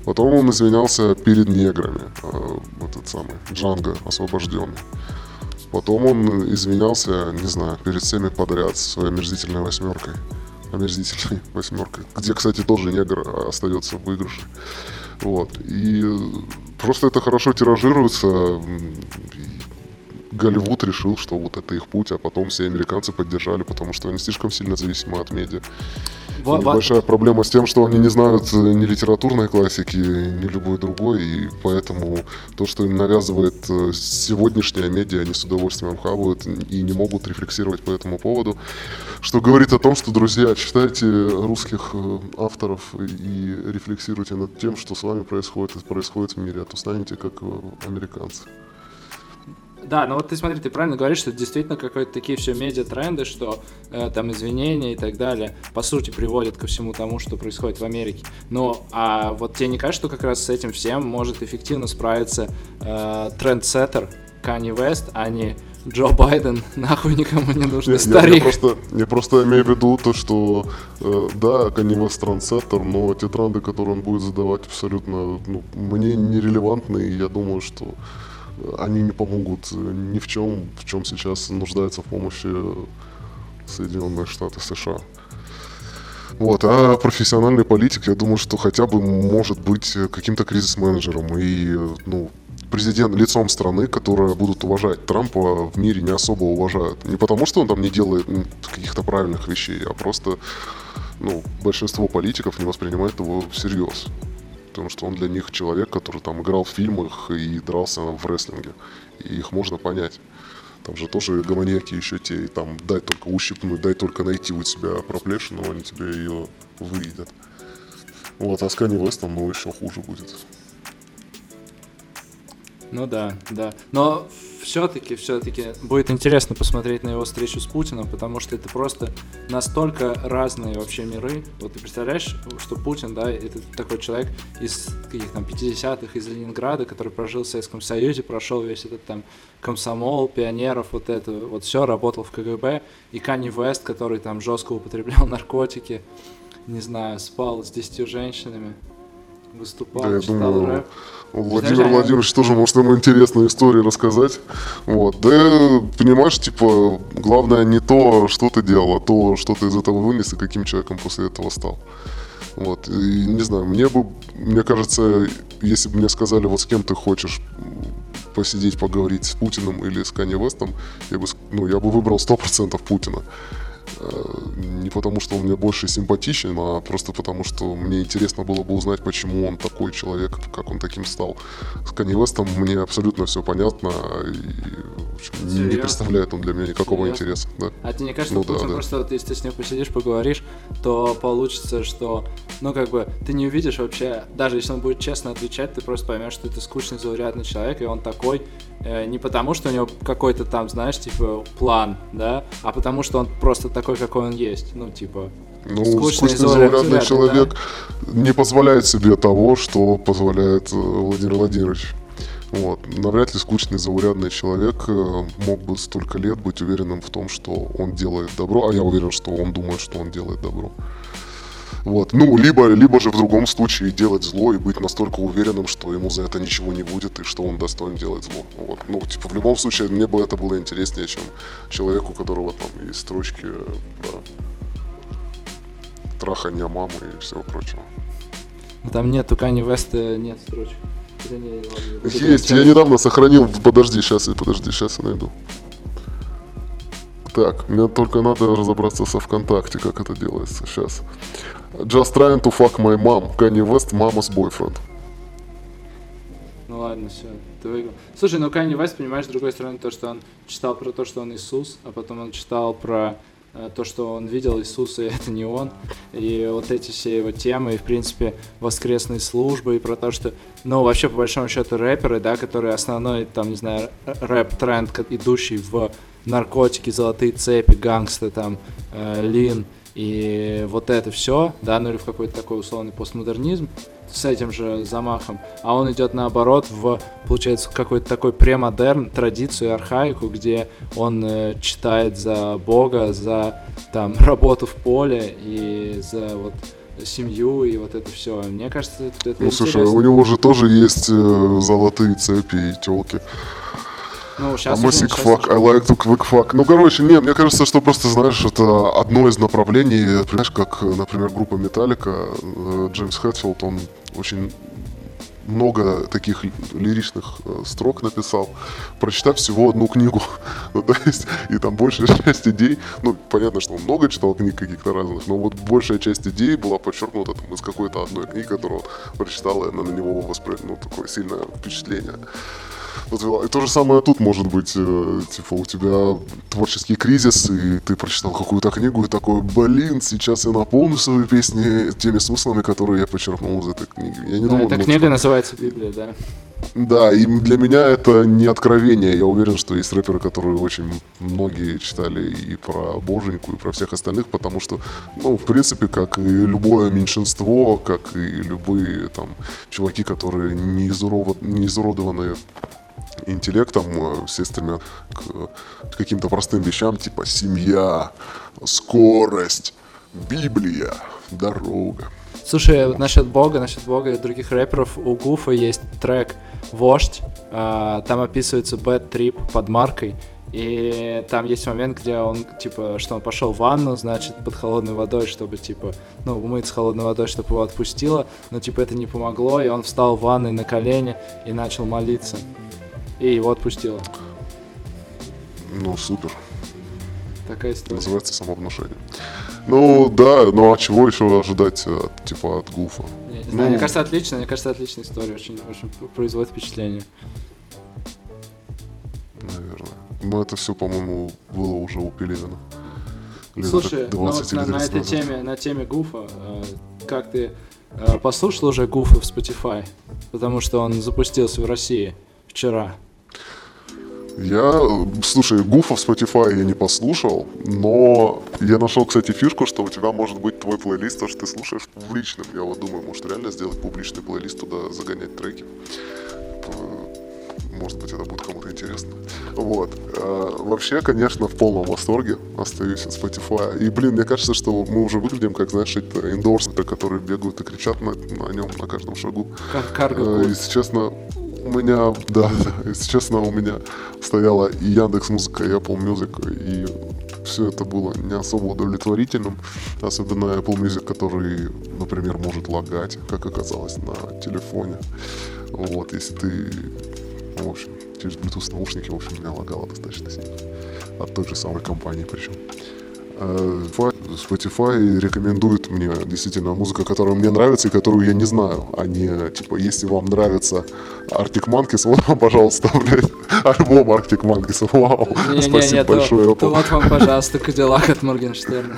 Потом он извинялся перед неграми, э, этот самый Джанго освобожденный. Потом он извинялся, не знаю, перед всеми подряд своей омерзительной восьмеркой. Омерзительной восьмеркой. Где, кстати, тоже негр остается в выигрыше. Вот. И просто это хорошо тиражируется. И Голливуд решил, что вот это их путь, а потом все американцы поддержали, потому что они слишком сильно зависимы от медиа. Во- У них во- большая проблема с тем, что они не знают э, ни литературной классики, ни любой другой, и поэтому то, что им навязывает э, сегодняшняя медиа, они с удовольствием хавают и не могут рефлексировать по этому поводу, что говорит о том, что, друзья, читайте русских э, авторов и рефлексируйте над тем, что с вами происходит и происходит в мире, а то станете как американцы. Да, ну вот ты смотри, ты правильно говоришь, что это действительно какие-то такие все медиа-тренды, что э, там извинения и так далее, по сути, приводят ко всему тому, что происходит в Америке. Но, а вот тебе не кажется, что как раз с этим всем может эффективно справиться э, трендсеттер Канни Вест, а не Джо Байден, нахуй никому не нужный Я, я- старик. я просто, я просто имею в виду то, что э, да, West трендсеттер, но те тренды, которые он будет задавать, абсолютно ну, мне нерелевантны, и я думаю, что они не помогут ни в чем, в чем сейчас нуждается в помощи Соединенные Штаты США. Вот, а профессиональный политик, я думаю, что хотя бы может быть каким-то кризис-менеджером и, ну, президент лицом страны, которые будут уважать Трампа, в мире не особо уважают. Не потому, что он там не делает м, каких-то правильных вещей, а просто, ну, большинство политиков не воспринимает его всерьез. Потому что он для них человек, который там играл в фильмах и дрался в рестлинге. И их можно понять. Там же тоже гомонеки еще те, и там дай только ущипнуть, дай только найти у тебя проплешину, они тебе ее выедят. Вот, а с Kanye West'ом, ну, еще хуже будет. Ну да, да. Но все-таки, все-таки будет интересно посмотреть на его встречу с Путиным, потому что это просто настолько разные вообще миры. Вот ты представляешь, что Путин, да, это такой человек из каких там 50-х, из Ленинграда, который прожил в Советском Союзе, прошел весь этот там комсомол, пионеров, вот это, вот все, работал в КГБ, и Канни Вест, который там жестко употреблял наркотики, не знаю, спал с десятью женщинами, выступал, Да, я читал думаю, рэп. Владимир а- Владимирович тоже может ему интересную историю рассказать. Вот. Да, понимаешь, типа, главное не то, что ты делал, а то, что ты из этого вынес и каким человеком после этого стал. Вот. И не знаю, мне бы, мне кажется, если бы мне сказали, вот с кем ты хочешь посидеть, поговорить с Путиным или с Канье Вестом, я бы, ну, я бы выбрал 100% Путина. Не потому, что он мне больше симпатичен, а просто потому, что мне интересно было бы узнать, почему он такой человек, как он таким стал. С Канье Вестом мне абсолютно все понятно, и общем, не представляет он для меня никакого Серьезно? интереса. Да. А тебе не кажется, Ну да, да. просто, вот, если ты с ним посидишь, поговоришь, то получится, что, ну, как бы, ты не увидишь вообще, даже если он будет честно отвечать, ты просто поймешь, что это скучный, заурядный человек, и он такой, э, не потому, что у него какой-то там, знаешь, типа, план, да, а потому, что он просто такой, какой он есть, ну, типа, Ну, Скучный, скучный, зауряд- заурядный человек не позволяет себе того, что позволяет э, Владимир Владимирович. Вот. Навряд ли скучный, заурядный человек э, мог бы столько лет быть уверенным в том, что он делает добро, а я уверен, что он думает, что он делает добро. Вот. Ну, либо, либо же в другом случае делать зло и быть настолько уверенным, что ему за это ничего не будет и что он достоин делать зло. Вот. Ну, типа, в любом случае, мне бы это было интереснее, чем человеку, у которого там есть строчки про трахание мамы и всего прочего. ну, там нет, у Кани Веста нет строчек. Есть, я недавно сохранил, подожди, сейчас, подожди, сейчас я найду. Так, мне только надо разобраться со ВКонтакте, как это делается. Сейчас. Just trying to fuck my mom. Kanye West, mama's boyfriend. Ну ладно, все, ты выиграл. Слушай, ну Канни Вест, понимаешь, с другой стороны, то, что он читал про то, что он Иисус, а потом он читал про, э, то, что он видел Иисуса, и это не он, и вот эти все его темы, и, в принципе, воскресные службы, и про то, что, ну, вообще, по большому счету, рэперы, да, которые основной, там, не знаю, рэп-тренд, идущий в наркотики, золотые цепи, гангсты, там, э, лин, и вот это все, да, ну или в какой-то такой условный постмодернизм с этим же замахом, а он идет наоборот в, получается, какой-то такой премодерн, традицию, архаику, где он э, читает за Бога, за там работу в поле и за вот семью и вот это все. Мне кажется, это, это Ну, слушай, у него же тоже есть э, золотые цепи и телки. Ну, А сейчас мы щас fuck, уже- I like to quick fuck. Ну, короче, не, мне кажется, что просто, знаешь, это одно из направлений, понимаешь, как, например, группа Металлика, э, Джеймс Хэтфилд, он очень много таких ли- лиричных э, строк написал, прочитав всего одну книгу. Ну, то есть, и там большая часть идей, ну, понятно, что он много читал книг каких-то разных, но вот большая часть идей была подчеркнута там, из какой-то одной книги, которую он прочитал, и она на него восприняла, ну, такое сильное впечатление. Вот, и то же самое тут может быть, э, типа у тебя творческий кризис, и ты прочитал какую-то книгу и такой, блин, сейчас я наполню свои песни теми смыслами, которые я подчеркнул из этой книги. Я не Да, думаю, эта книга называется Библия, да. да, и для меня это не откровение. Я уверен, что есть рэперы, которые очень многие читали и про Боженьку, и про всех остальных, потому что, ну, в принципе, как и любое меньшинство, как и любые там чуваки, которые не, не изуродованы интеллектом, э, все стремят к каким-то простым вещам, типа семья, скорость, Библия, дорога. Слушай, вот насчет Бога, насчет Бога и других рэперов, у Гуфа есть трек «Вождь», а, там описывается Bad Trip под маркой, и там есть момент, где он, типа, что он пошел в ванну, значит, под холодной водой, чтобы, типа, ну, умыться холодной водой, чтобы его отпустило, но, типа, это не помогло, и он встал в ванной на колени и начал молиться, и его отпустило. Ну, супер. Такая история. Называется самовнушение. Ну да, ну а чего еще ожидать от, типа от Гуфа? Я не знаю, Ну. мне кажется, отлично, мне кажется, отличная история, очень, очень производит впечатление. Наверное. Но это все, по-моему, было уже у Пелевина. Слушай, ну вот 20 на, на 30 этой теме, на теме Гуфа, э, как ты э, послушал уже Гуфа в Spotify? Потому что он запустился в России вчера. Я, слушай, Гуфа в Spotify я не послушал, но я нашел, кстати, фишку, что у тебя может быть твой плейлист, то, что ты слушаешь публичным. Я вот думаю, может реально сделать публичный плейлист, туда загонять треки. Может быть, это будет кому-то интересно. Вот. Э, Вообще, конечно, в полном восторге остаюсь от Spotify. И, блин, мне кажется, что мы уже выглядим, как, знаешь, это эндорсменты, которые бегают и кричат на, на нем на каждом шагу. Как Э. Если честно, у меня, да, если честно, у меня стояла и Яндекс Музыка, и Apple Music, и все это было не особо удовлетворительным, особенно Apple Music, который, например, может лагать, как оказалось, на телефоне. Вот, если ты, в общем, через Bluetooth наушники, в общем, меня лагало достаточно сильно. От той же самой компании причем. Spotify рекомендует мне действительно музыка, которая мне нравится и которую я не знаю. А не, типа, если вам нравится Arctic Monkeys, вот вам, пожалуйста, блядь, альбом Arctic Monkeys. Вау, спасибо Не-не-не, то, большое. то Apple. вот вам, пожалуйста, Кадиллак от Моргенштерна.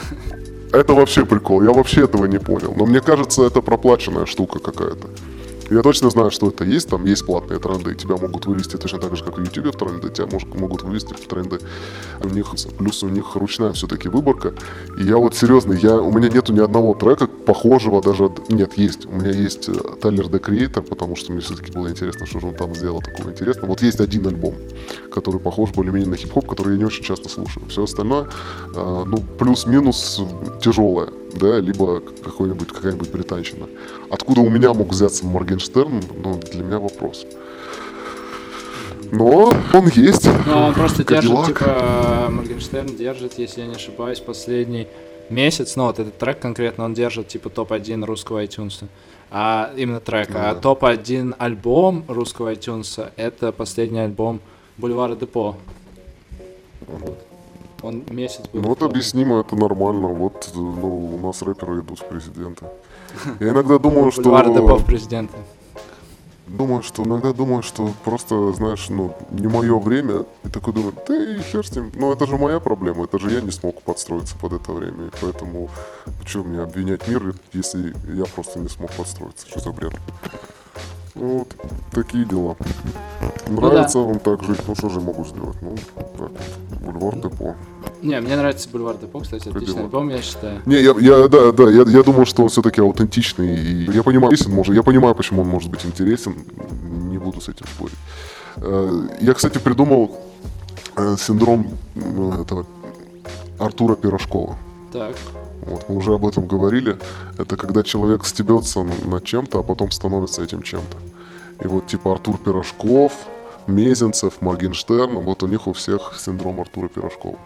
Это вообще прикол, я вообще этого не понял. Но мне кажется, это проплаченная штука какая-то. Я точно знаю, что это есть, там есть платные тренды, тебя могут вывести точно так же, как и YouTube в тренды, тебя мож- могут вывести в тренды. У них, плюс у них ручная все-таки выборка. И я вот серьезно, я, у меня нету ни одного трека похожего даже... Нет, есть. У меня есть э, Тайлер The Creator, потому что мне все-таки было интересно, что же он там сделал такого интересного. Вот есть один альбом, который похож более-менее на хип-хоп, который я не очень часто слушаю. Все остальное, э, ну, плюс-минус тяжелое, да, либо какой-нибудь, какая-нибудь британщина. Откуда у меня мог взяться Моргенштерн, ну, для меня вопрос. Но он есть. Ну, он просто держит, Кадиллак. типа, Моргенштерн держит, если я не ошибаюсь, последний месяц, ну, вот этот трек конкретно, он держит, типа, топ-1 русского iTunes. А именно трек. А Да. топ-1 альбом русского iTunes это последний альбом Бульвара Депо. Он месяц был. Ну, в это топе. объяснимо, это нормально. Вот, ну, у нас рэперы идут в президенты. Я иногда думаю, что... Бульвар в президенты. Думаю, что иногда думаю, что просто, знаешь, ну, не мое время. И такой думаю, да и хер с ним. Ну, это же моя проблема, это же я не смог подстроиться под это время. И поэтому, что мне обвинять мир, если я просто не смог подстроиться? Что за бред? Ну, вот такие дела. Нравится да. вам так жить, ну что же могу сделать? Ну, так вот, бульвар Депо. Не, мне нравится Бульвар Депо, кстати, отличный альбом, я считаю. Не, я, я да, да, я, я думал, что он все-таки аутентичный. И я понимаю, он может, я понимаю, почему он может быть интересен. Не буду с этим спорить. Э, Я, кстати, придумал э, синдром э, этого Артура Пирожкова. Так. Вот, мы уже об этом говорили. Это когда человек стебется над чем-то, а потом становится этим чем-то. И вот типа Артур Пирожков, Мезенцев, Моргенштерн, вот у них у всех синдром Артура Пирожкова.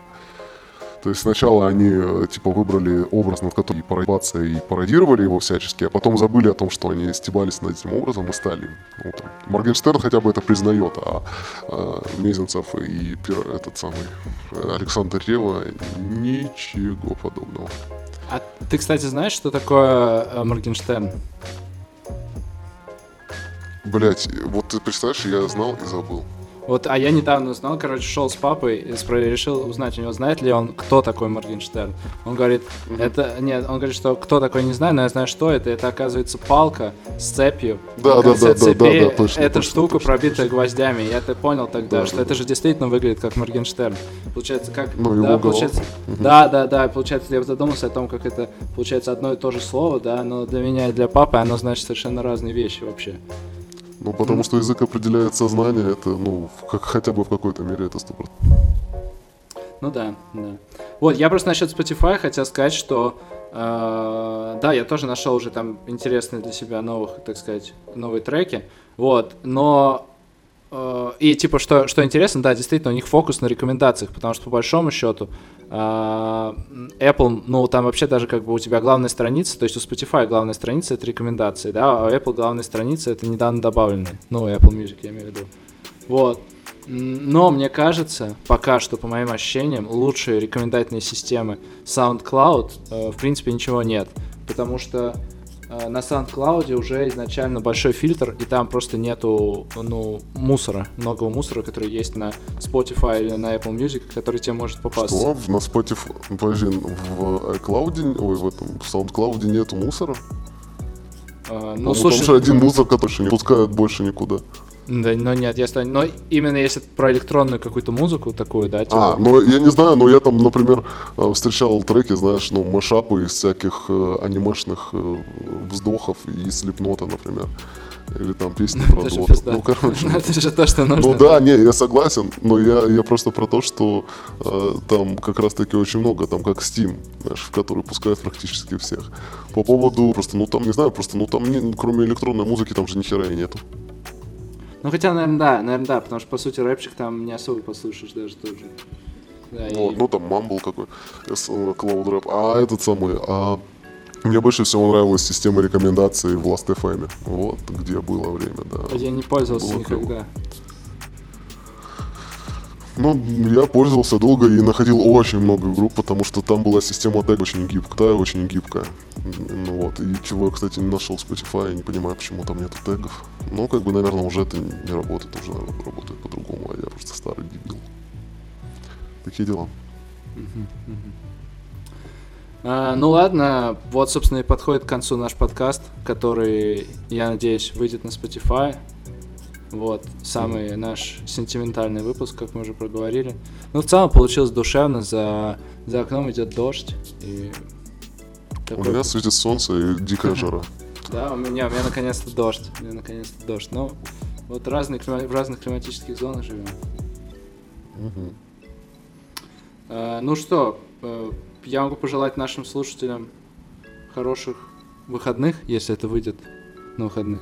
То есть сначала они э, типа выбрали образ, над которым и пародироваться, и пародировали его всячески, а потом забыли о том, что они стебались над этим образом и стали. Ну, там, Моргенштерн хотя бы это признает, а, а Мезенцев и этот самый э, Александр Рева ничего подобного. А ты, кстати, знаешь, что такое э, Моргенштерн? Блять, вот ты представляешь, я знал и забыл. Вот, а я недавно узнал, короче, шел с папой и решил узнать у него, знает ли он, кто такой Моргенштерн. Он говорит, это, нет, он говорит, что кто такой, не знаю, но я знаю, что это. Это, оказывается, палка с цепью. Да, да, да, да, да, да, точно, Эта штука, пробитая гвоздями. Я это понял тогда, Да, что это же действительно выглядит как Моргенштерн. Получается, как... Ну, да, получается, да, да, да, получается, я задумался о том, как это, получается, одно и то же слово, да, но для меня и для папы оно значит совершенно разные вещи вообще. Ну, потому что язык определяет сознание, это, ну, как, хотя бы в какой-то мере это стопор. Ну да, да. Вот, я просто насчет Spotify хотел сказать, что э, да, я тоже нашел уже там интересные для себя новых, так сказать, новые треки. Вот, но э, и типа, что, что интересно, да, действительно, у них фокус на рекомендациях, потому что по большому счету Apple, ну, там вообще даже как бы у тебя главная страница, то есть у Spotify главная страница это рекомендации, да, а у Apple главная страница это недавно добавленные, ну, Apple Music я имею в виду. Вот. Но мне кажется, пока что, по моим ощущениям, лучшие рекомендательные системы SoundCloud, э, в принципе, ничего нет. Потому что на SoundCloud уже изначально большой фильтр, и там просто нету, ну, мусора, многого мусора, который есть на Spotify или на Apple Music, который тебе может попасться. Что? На Spotify, подожди, в iCloud, ой, в этом, в SoundCloud нету мусора? Э, Ну, ну, слушай, Потому что один мусор, который не пускают больше никуда. Да, но нет, я ста- но именно если про электронную какую-то музыку такую, да, типа, А, ну я не знаю, но я там, например, э, встречал треки, знаешь, ну, машапы из всяких э, анимешных э, вздохов и слепнота, например. Или там песни про доту. Ну, короче. это же то, что нужно. Ну да, не, я согласен, но я, я просто про то, что э, там как раз таки очень много, там как Steam, знаешь, в который пускают практически всех. По поводу, просто, ну там, не знаю, просто, ну там, не- кроме электронной музыки, там же ни хера и нету. Ну хотя, наверное, да, наверное, да, потому что по сути рэпчик там не особо послушаешь даже тоже. Да, и- Вот, ну там мамбл какой, Cloud Rap. А этот самый, а мне больше всего нравилась система рекомендаций в Last.fm. Вот, где было время, да. Я не пользовался Было клево. Ну, я пользовался долго и находил очень много групп, потому что там была система тег очень гибкая, очень гибкая. Ну вот, и чего я, кстати, не нашел Spotify, я не понимаю, почему там нету тегов. Ну, как бы, наверное, уже это не работает, уже, наверное, работает по-другому, а я просто старый дебил. Такие дела. А, ну ладно, вот, собственно, и подходит к концу наш подкаст, который, я надеюсь, выйдет на Spotify. Вот, самый наш сентиментальный выпуск, как мы уже проговорили. Ну, в целом получилось душевно, за, за окном идет дождь. И У такой- меня светит солнце и дикая жара. Да, у меня, у меня наконец-то дождь. У меня наконец-то дождь. Ну, вот разные, в разных климатических зонах живем. Э, ну что, э, я могу пожелать нашим слушателям хороших выходных, если это выйдет на выходных.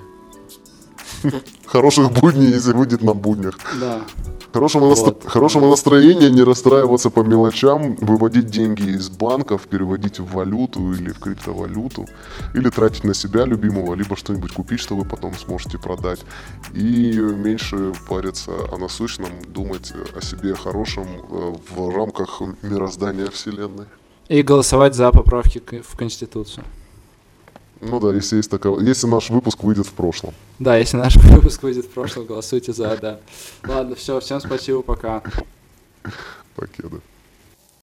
Хороших будней, если выйдет на буднях. Да. Хорошего, настро- Вот. хорошего настроения, не расстраиваться по мелочам, выводить деньги из банков, переводить в валюту или в криптовалюту, или тратить на себя любимого, либо что-нибудь купить, что вы потом сможете продать. И меньше париться о насущном, думать о себе хорошем э, в рамках мироздания Вселенной. И голосовать за поправки в Конституцию. Ну да, если есть такая, если наш выпуск выйдет в прошлом. Да, если наш выпуск выйдет в прошлом, голосуйте за, да. Ладно, все, всем спасибо, пока. Покеды.